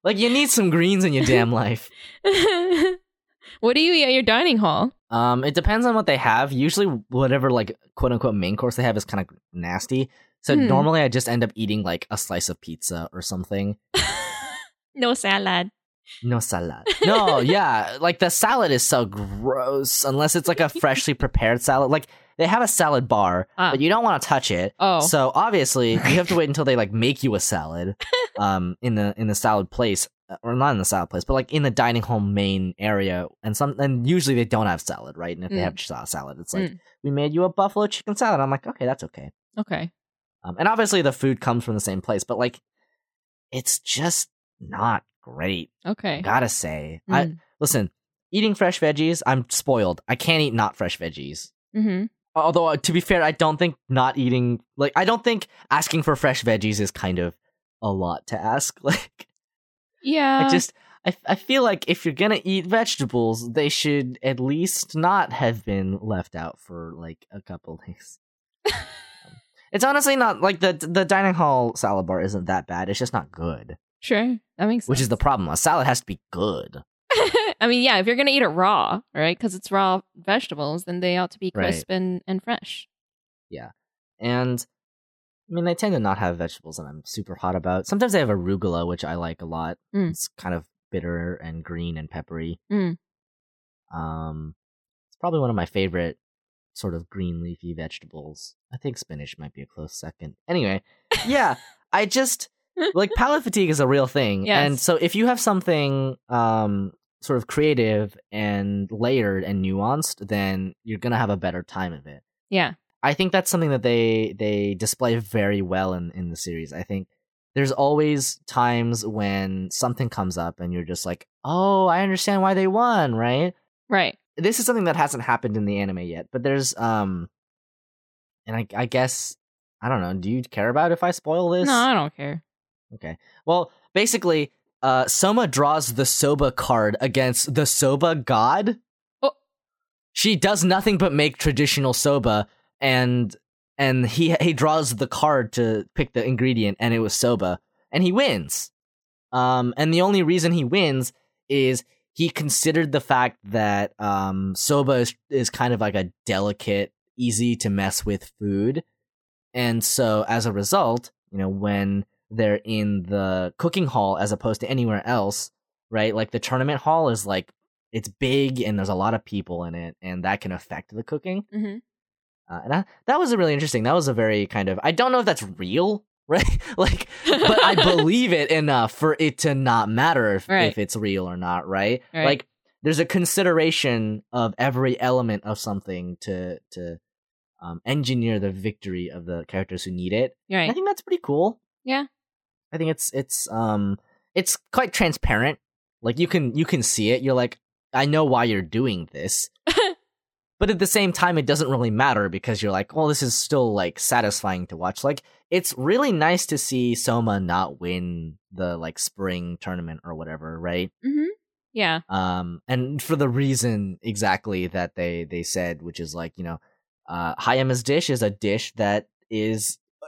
Like you need some greens in your damn life. what do you eat at your dining hall? Um, it depends on what they have. Usually, whatever like quote unquote main course they have is kind of nasty. So Hmm. normally, I just end up eating like a slice of pizza or something. No salad. No salad. No, yeah, like the salad is so gross unless it's like a freshly prepared salad. Like they have a salad bar, Ah. but you don't want to touch it. Oh, So obviously, you have to wait until they like make you a salad, um, in the in the salad place, uh, or not in the salad place, but like in the dining hall main area. And some, and usually they don't have salad, right? And if they Mm. have sa- salad, it's like Mm. we made you a buffalo chicken salad. I'm like, okay, that's okay. okay. Um, and obviously the food comes from the same place, but like, it's just not great. Okay. Gotta say, I Mm. listen. Eating fresh veggies, I'm spoiled. I can't eat not fresh veggies. Mm-hmm. Although uh, to be fair, I don't think not eating like I don't think asking for fresh veggies is kind of a lot to ask. Like Yeah. I just I I feel like if you're gonna eat vegetables, they should at least not have been left out for like a couple days. Um, it's honestly not like the the dining hall salad bar isn't that bad. It's just not good, sure. That makes sense. which is the problem. A salad has to be good. I mean, yeah, if you're gonna eat it raw, right? Because it's raw vegetables, then they ought to be Right. crisp and, and fresh. Yeah, and I mean, they tend to not have vegetables that I'm super hot about. Sometimes I have arugula, which I like a lot. Mm. It's kind of bitter and green and peppery. Mm. Um, it's probably one of my favorite sort of green leafy vegetables. I think spinach might be a close second. Anyway, yeah, I just like palate fatigue is a real thing, Yes. and so if you have something um sort of creative and layered and nuanced, then you're gonna have a better time of it. Yeah. I think that's something that they they display very well in in the series. I think there's always times when something comes up and you're just like, "Oh, I understand why they won," right? Right. This is something that hasn't happened in the anime yet, but there's um and I I guess I don't know, do you care about if I spoil this? No, I don't care. Okay. Well, basically, uh Soma draws the Soba card against the Soba god. Oh. She does nothing but make traditional soba and and he he draws the card to pick the ingredient and it was soba and he wins. Um and the only reason he wins is he considered the fact that um soba is, is kind of like a delicate, easy to mess with food. And so as a result, you know, when they're in the cooking hall as opposed to anywhere else, right? Like the tournament hall is like it's big and there's a lot of people in it, and that can affect the cooking. Mm-hmm. Uh, and I, that was a really interesting. That was a very kind of I don't know if that's real, right? like, but I believe it enough for it to not matter if, Right. if it's real or not, right? Right. Like, there's a consideration of every element of something to to um, engineer the victory of the characters who need it. Right. I think that's pretty cool. Yeah. I think it's it's um it's quite transparent. Like you can you can see it. You're like, I know why you're doing this. but at the same time it doesn't really matter because you're like, well, this is still like satisfying to watch. Like it's really nice to see Soma not win the like spring tournament or whatever, right? Mm-hmm. Yeah. um and for the reason exactly that they they said which is like you know uh hayama's dish is a dish that is uh,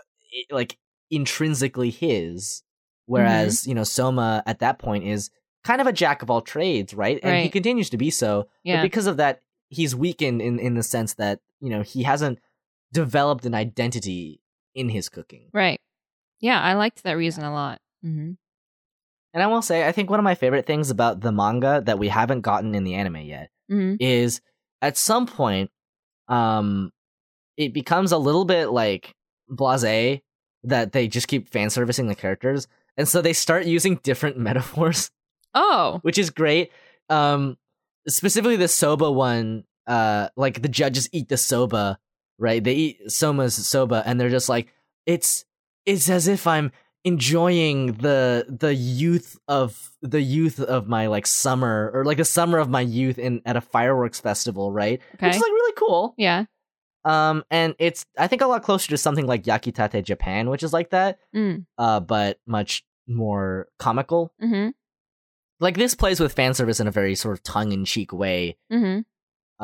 like intrinsically his whereas you know soma at that point is kind of a jack of all trades right and he continues to be so Yeah. but because of that he's weakened in in the sense that you know he hasn't developed an identity in his cooking Right. Yeah, I liked that reason a lot. Mm-hmm. and i will say i think one of my favorite things about the manga that we haven't gotten in the anime yet Mm-hmm. is at some point um it becomes a little bit like blase that they just keep fan servicing the characters and so they start using different metaphors Oh. which is great um specifically the soba one uh like the judges eat the soba right they eat soma's soba and they're just like it's it's as if I'm enjoying the the youth of the youth of my like summer or like the summer of my youth in at a fireworks festival, right? Okay. Which is like really cool. Yeah. Um, and it's I think a lot closer to something like Yakitate Japan, which is like that, Mm. uh, but much more comical. Mm-hmm. Like this plays with fan service in a very sort of tongue in cheek way, Mm-hmm.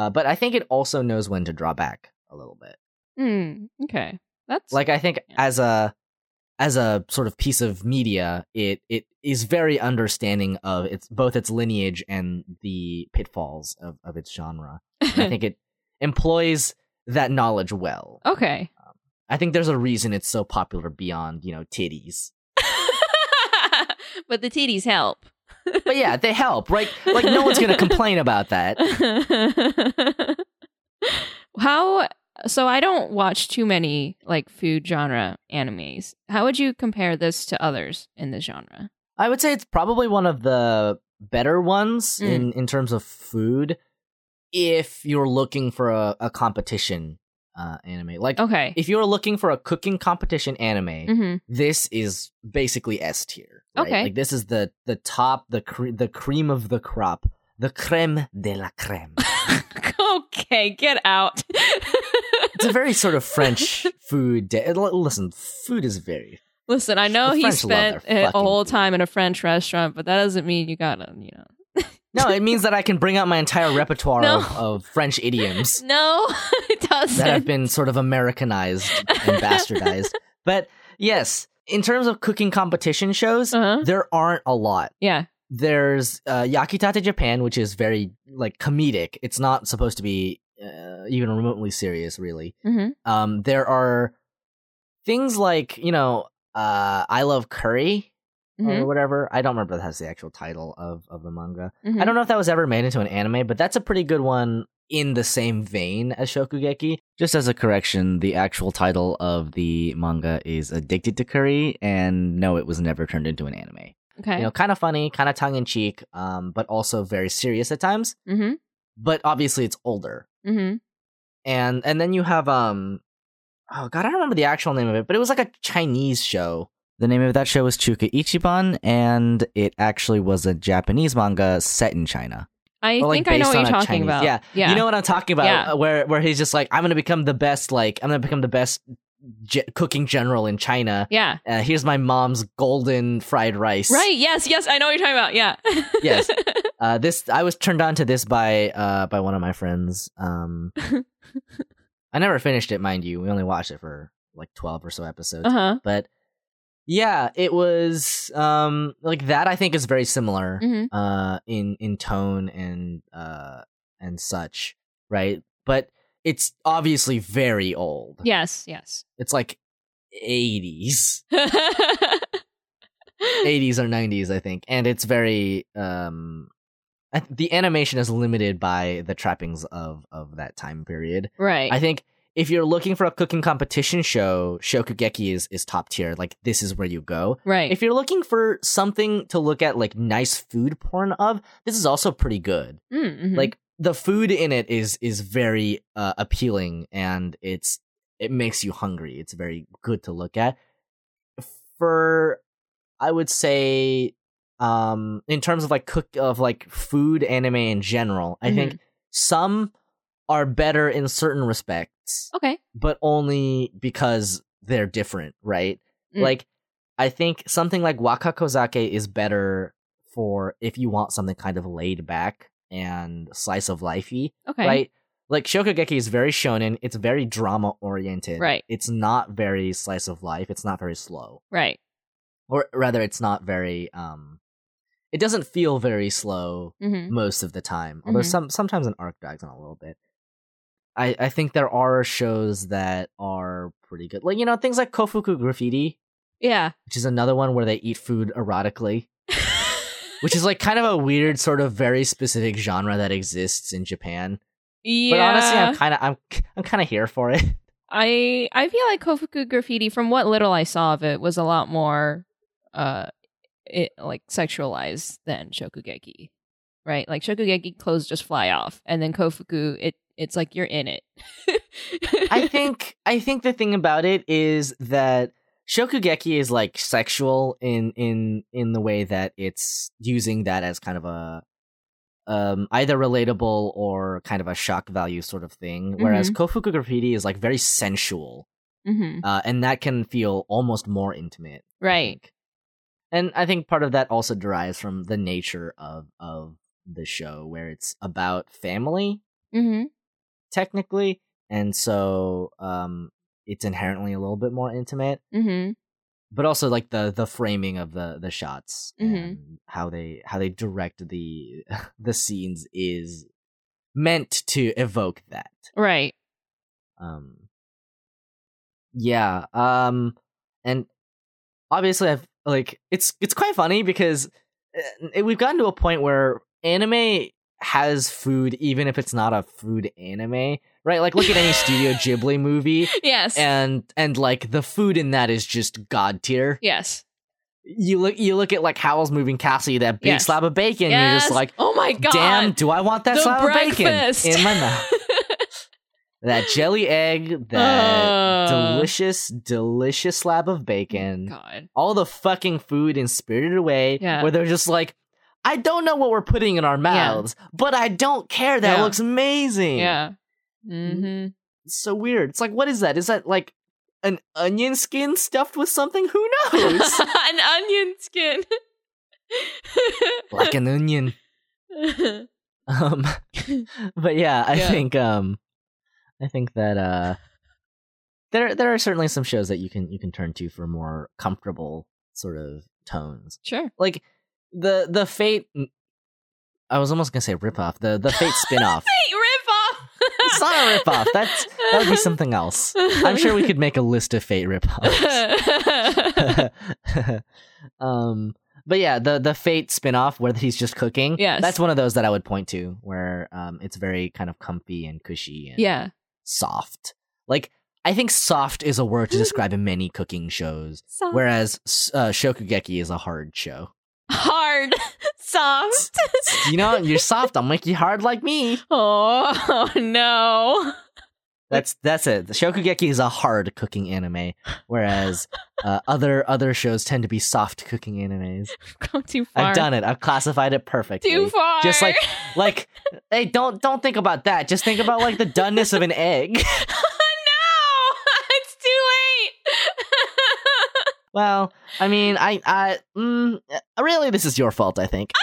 uh, but I think it also knows when to draw back a little bit. Mm. Okay. That's Like I think Yeah. as a as a sort of piece of media, it it is very understanding of its both its lineage and the pitfalls of, of its genre. I think it employs that knowledge well. okay. I think there's a reason it's so popular beyond, you know, titties. but the titties help. But yeah, they help, right? Like no one's gonna complain about that. How so I don't watch too many like food genre animes. How would you compare this to others in the genre? I would say it's probably one of the better ones Mm. in in terms of food. If you're looking for a, a competition uh, anime, like Okay. if you're looking for a cooking competition anime, Mhm. this is basically S tier. right? Okay. like this is the the top, the cre- the cream of the crop, the creme de la creme. okay, get out. it's a very sort of French food. De- listen, food is very. Listen, I know he spent a whole time in a French restaurant, but that doesn't mean you gotta, you know. No, it means that I can bring out my entire repertoire No. of, of French idioms No, it doesn't. that have been sort of Americanized and bastardized. But yes, in terms of cooking competition shows, Uh-huh. there aren't a lot. Yeah. there's uh, Yakitate Japan, which is very like comedic. It's not supposed to be uh, even remotely serious, really. Mhm. Um, there are things like you know, uh, I love curry or Mhm. whatever. I don't remember that's the actual title of of the manga. Mhm. I don't know if that was ever made into an anime, but that's a pretty good one in the same vein as Shokugeki. Just as a correction, the actual title of the manga is Addicted to Curry, and no, it was never turned into an anime Okay. you know, kind of funny, kind of tongue in cheek, um, but also very serious at times. mm-hmm. But obviously, it's older, Mm-hmm. and and then you have um, oh god, I don't remember the actual name of it, but it was like a Chinese show. The name of that show was Chuka Ichiban, and it actually was a Japanese manga set in China. I like, think I know what you're talking Chinese- about. Yeah, Yeah. you know what I'm talking about. Yeah. uh, Where where he's just like, I'm gonna become the best, like I'm gonna become the best cooking general in China. yeah. Uh, here's my mom's golden fried rice. Right. Yes. Yes. I know what you're talking about. Yeah. Yes. Uh, this I was turned on to this by uh by one of my friends. Um, I never finished it, mind you. We only watched it for like twelve or so episodes. uh huh. But yeah, it was um like that. I think is very similar Mhm. uh in in tone and uh and such, right? But it's obviously very old. Yes. Yes. It's like eighties. 80s or 90s i think and it's very um the animation is limited by the trappings of of that time period right. i think if you're looking for a cooking competition show shokugeki is is top tier. Like this is where you go. Right. if you're looking for something to look at like nice food porn of this is also pretty good. Mm, mhm. like the food in it is is very uh, appealing and it's it makes you hungry. It's very good to look at. For i would say um in terms of like cook of like food anime in general i think some are better in certain respects okay. but only because they're different right Mm. like i think something like wakakozake is better for if you want something kind of laid back and slice of lifey Okay. right? Like Shokugeki is very shonen. It's very drama oriented. Right. It's not very slice of life. It's not very slow, Right. or rather, it's not very. um It doesn't feel very slow hmm most of the time. Although Mhm. some sometimes an arc drags on a little bit. I I think there are shows that are pretty good. Like you know things like Kofuku Graffiti, Yeah. which is another one where they eat food erotically. Which is like kind of a weird, sort of very specific genre that exists in Japan. yeah. But honestly, I'm kind of I'm I'm kind of here for it. I I feel like Kofuku graffiti, from what little I saw of it, was a lot more uh it like sexualized than Shokugeki. Right? Like Shokugeki clothes just fly off and then Kofuku it it's like you're in it. I think I think the thing about it is that Shokugeki is like sexual in in in the way that it's using that as kind of a um either relatable or kind of a shock value sort of thing whereas kofuku graffiti is like very sensual Mm-hmm. uh, and that can feel almost more intimate Right. think. and i think part of that also derives from the nature of of the show where it's about family Mm-hmm. Technically and so um it's inherently a little bit more intimate Mm-hmm. but also like the the framing of the the shots Mhm. and how they how they direct the the scenes is meant to evoke that Right. um yeah um and obviously i've like it's it's quite funny because uh, we've gotten to a point where anime has food even if it's not a food anime right like look at any studio ghibli movie Yes. and and like the food in that is just god tier yes. you look you look at like Howl's Moving Castle, that big Yes. slab of bacon. yes. You're just like, oh my god. damn, do I want that the slab breakfast of bacon in my mouth? that jelly egg, that Uh. delicious, delicious slab of bacon, God. all the fucking food in Spirited Away, Yeah. where they're just like, I don't know what we're putting in our mouths, but I don't care. That Yeah. looks amazing. Yeah. Mm-hmm. It's so weird. It's like, what is that? Is that like an onion skin stuffed with something? Who knows? An onion skin. like an onion. Um, but yeah, I Yeah. think um, I think that uh, there there are certainly some shows that you can you can turn to for more comfortable sort of tones. sure. Like the the Fate. I was almost gonna say ripoff. The the Fate spinoff. Hey, rip off. it's not a ripoff. That's that would be something else. I'm sure we could make a list of Fate ripoffs. um but yeah the the fate spin-off where he's just cooking Yes. that's one of those that i would point to where um it's very kind of comfy and cushy and yeah. soft like i think soft is a word to describe many cooking shows whereas uh, shokugeki is a hard show Hard. Soft. you know you're soft i'll make you hard like me Oh, no. that's that's it the shokugeki is a hard cooking anime whereas uh, other other shows tend to be soft cooking animes Come too far. i've done it i've classified it perfectly Too far. just like like hey don't don't think about that just think about like the doneness of an egg no, it's too late. Well i mean i i mm, uh, really this is your fault i think.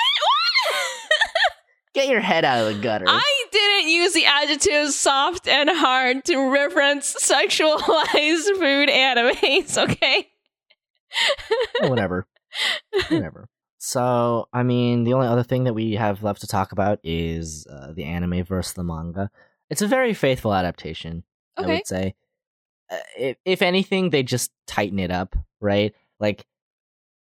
Get your head out of the gutter. I didn't use the adjectives soft and hard to reference sexualized food animes, okay? Oh, whatever. Whatever. So i mean the only other thing that we have left to talk about is uh, the anime versus the manga. It's a very faithful adaptation i would say. Uh, if, if anything they just tighten it up right like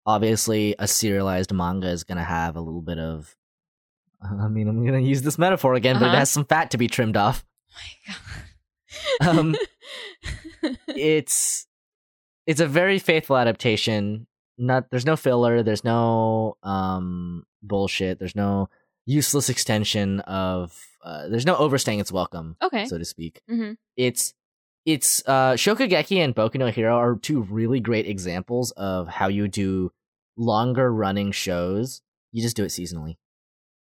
obviously a serialized manga is going to have a little bit of i mean i'm going to use this metaphor again but it Uh-huh. has some fat to be trimmed off Oh my god. um it's it's a very faithful adaptation not there's no filler there's no um bullshit there's no useless extension of uh, there's no overstaying its welcome okay. so to speak Mhm. it's it's uh Shokugeki and Boku no Hero are two really great examples of how you do longer running shows. You just do it seasonally.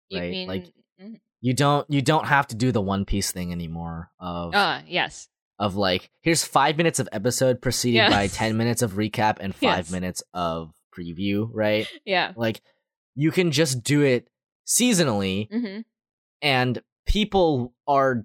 You right, mean like- Mhm. You don't you don't have to do the One Piece thing anymore of Ah, yes. of like here's 5 minutes of episode preceded by 10 minutes of recap and 5 Yes. minutes of preview, right? Yeah. Like you can just do it seasonally hmm and people are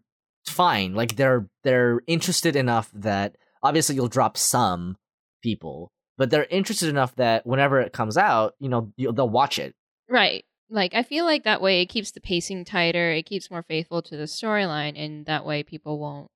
fine like they're they're interested enough that obviously you'll drop some people but they're interested enough that whenever it comes out you know they'll watch it Right. Like I feel like that way it keeps the pacing tighter, it keeps more faithful to the storyline, and that way people won't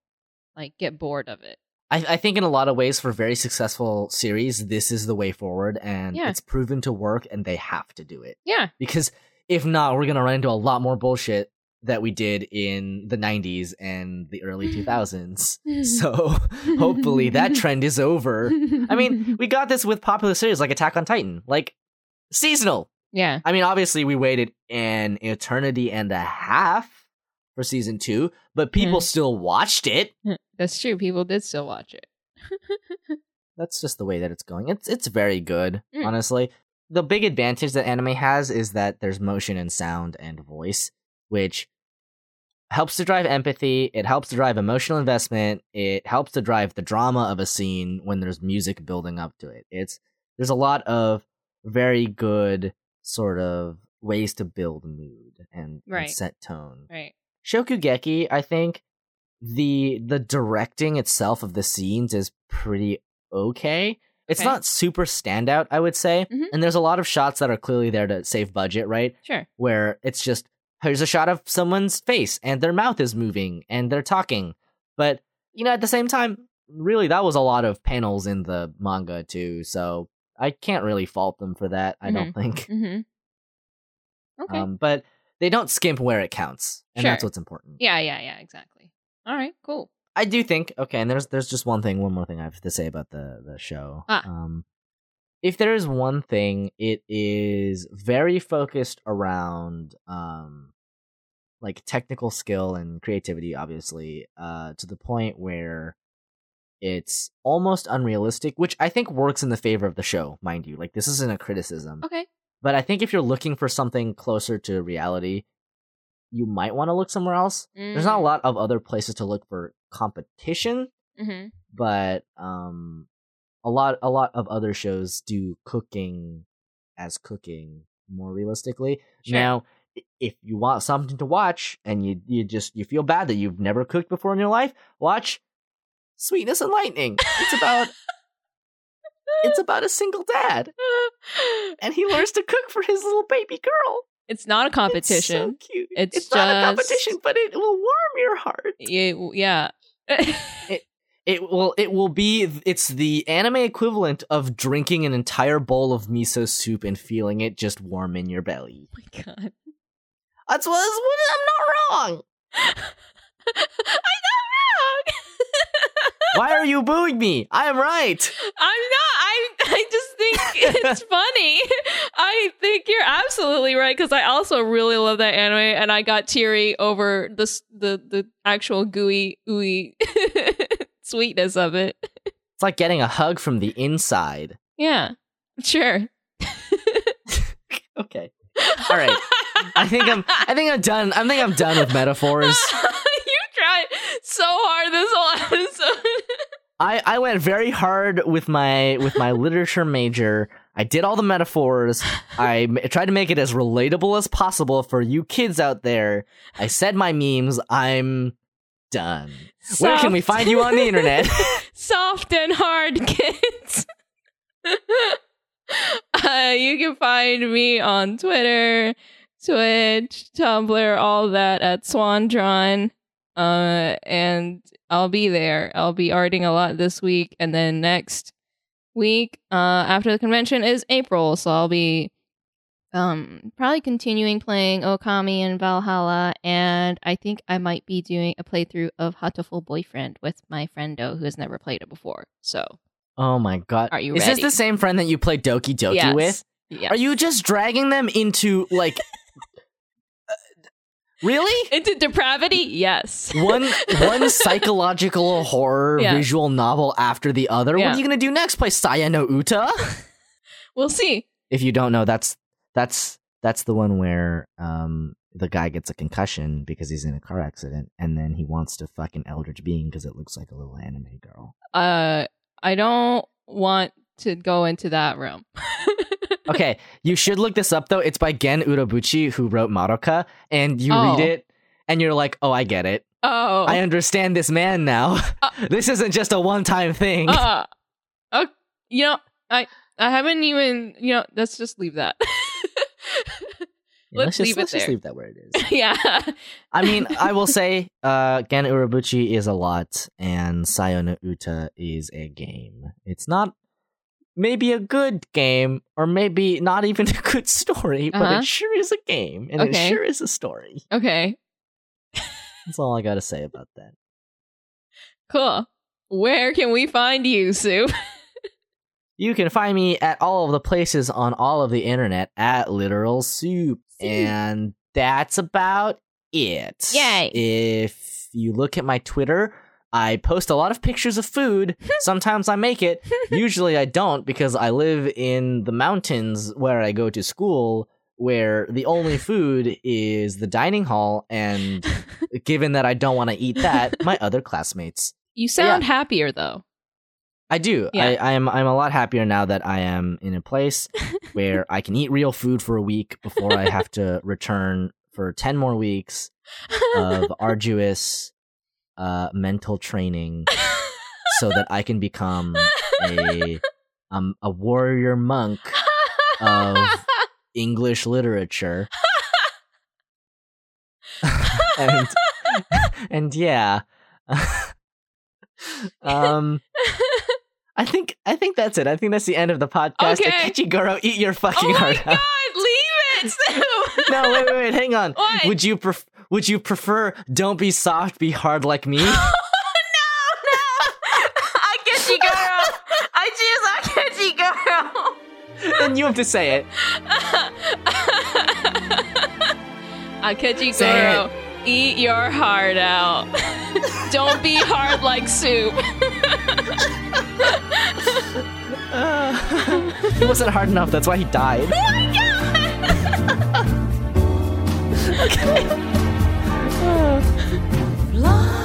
like get bored of it. I, I think in a lot of ways for very successful series this is the way forward and Yeah. it's proven to work and they have to do it Yeah. because if not we're gonna run into a lot more bullshit that we did in the 90s and the early 2000s so hopefully that trend is over I mean, we got this with popular series like Attack on Titan, like seasonal. yeah. I mean, obviously, we waited an eternity and a half for season two, but people Hmm. still watched it. That's true. People did still watch it. that's just the way that it's going. It's it's very good, Mm. honestly. The big advantage that anime has is that there's motion and sound and voice, which helps to drive empathy. It helps to drive emotional investment. It helps to drive the drama of a scene when there's music building up to it. It's there's a lot of very good sort of ways to build mood and, and set tone. Right. Shokugeki, I think the the directing itself of the scenes is pretty okay. It's Okay. not super standout, I would say. Mhm. And there's a lot of shots that are clearly there to save budget, right? Sure. Where it's just here's a shot of someone's face and their mouth is moving and they're talking. But you know, at the same time, really that was a lot of panels in the manga too, so I can't really fault them for that, I don't think. Mm-hmm. Okay. Um, but they don't skimp where it counts. And that's what's important. yeah, yeah, yeah, exactly. All right, cool. I do think okay, and there's there's just one thing, one more thing I have to say about the the show. Ah. Um, if there is one thing, it is very focused around um, like technical skill and creativity, obviously, uh, to the point where it's almost unrealistic, which I think works in the favor of the show, mind you. Like this isn't a criticism, Okay. but I think if you're looking for something closer to reality, you might want to look somewhere else. There's not a lot of other places to look for competition, Mm-hmm. but um a lot a lot of other shows do cooking as cooking more realistically. Sure. Now, if you want something to watch and you you just you feel bad that you've never cooked before in your life, watch Sweetness and Lightning. It's about it's about a single dad and he learns to cook for his little baby girl. it's not a It's so competition. cute. It's not a competition, but it will warm your heart. You- yeah. It will it will be it's the anime equivalent of drinking an entire bowl of miso soup and feeling it just warm in your belly. oh my god. That's what, that's what I'm not wrong. I'm not wrong. Why are you booing me? I am right. I'm not. I I just think it's funny. I think you're absolutely right because I also really love that anime, and I got teary over the the the actual gooey ooey sweetness of it. It's like getting a hug from the inside. Yeah, sure. Okay. All right. I think I'm I think I'm done. I think I'm done with metaphors. you tried so hard this whole episode. I, I went very hard with my with my literature major. I did all the metaphors. I m- tried to make it as relatable as possible for you kids out there. I said my memes. I'm done. Where can we find you on the internet? Soft and hard kids. uh, you can find me on Twitter, Twitch, Tumblr, all that at Swandron. Uh, and I'll be there. I'll be arting a lot this week, and then next week, uh, after the convention is April, so I'll be um probably continuing playing Okami and Valhalla, and I think I might be doing a playthrough of Hatoful Boyfriend with my friendo who has never played it before. So oh my god. Are you Is ready? this the same friend that you played Doki Doki Yes. with? yeah, Are you just dragging them into like Really? into depravity? Yes. one one psychological horror Yeah. visual novel after the other. What are you gonna do next? Play Saya no Uta? We'll see. if you don't know, that's that's that's the one where um the guy gets a concussion because he's in a car accident, and then he wants to fuck an eldritch being because it looks like a little anime girl. Uh, I don't want to go into that room. Okay, you should look this up though. It's by Gen Urobuchi, who wrote Madoka, and you Oh. read it, and you're like, "Oh, I get it. Oh, I understand this man now. Uh. this isn't just a one-time thing." uh, uh, you know, I I haven't even you know. Let's just leave that. Yeah, let's just, leave it let's just there. leave that where it is. yeah. I mean, I will say, uh, Gen Urobuchi is a lot, and Saya no Uta is a game. It's not maybe a good game, or maybe not even a good story, but Uh-huh. it sure is a game, and Okay. it sure is a story. Okay. That's all I gotta say about that. Cool. Where can we find you, Sue? You can find me at all of the places on all of the internet at Literal Soup. And that's about it. Yay. If you look at my Twitter, I post a lot of pictures of food. Sometimes I make it. Usually I don't because I live in the mountains where I go to school where the only food is the dining hall and given that I don't want to eat that, my other classmates. You sound happier though. I do. Yeah. I, I am I'm a lot happier now that I am in a place where I can eat real food for a week before I have to return for 10 more weeks of arduous uh, mental training so that I can become a um a warrior monk of English literature. and and yeah. um I think I think that's it. I think that's the end of the podcast. Okay. Kichigoro, eat your fucking oh my heart god, out. leave it! No, wait, wait, wait, hang on. What? Would you pref- would you prefer don't be soft, be hard like me? no, no! Akechigoro! I choose Akechigoro! then you have to say it. Akechigoro, eat your heart out. Don't be hard like soup uh, it wasn't hard enough. That's why he died. Oh my god! okay. Uh.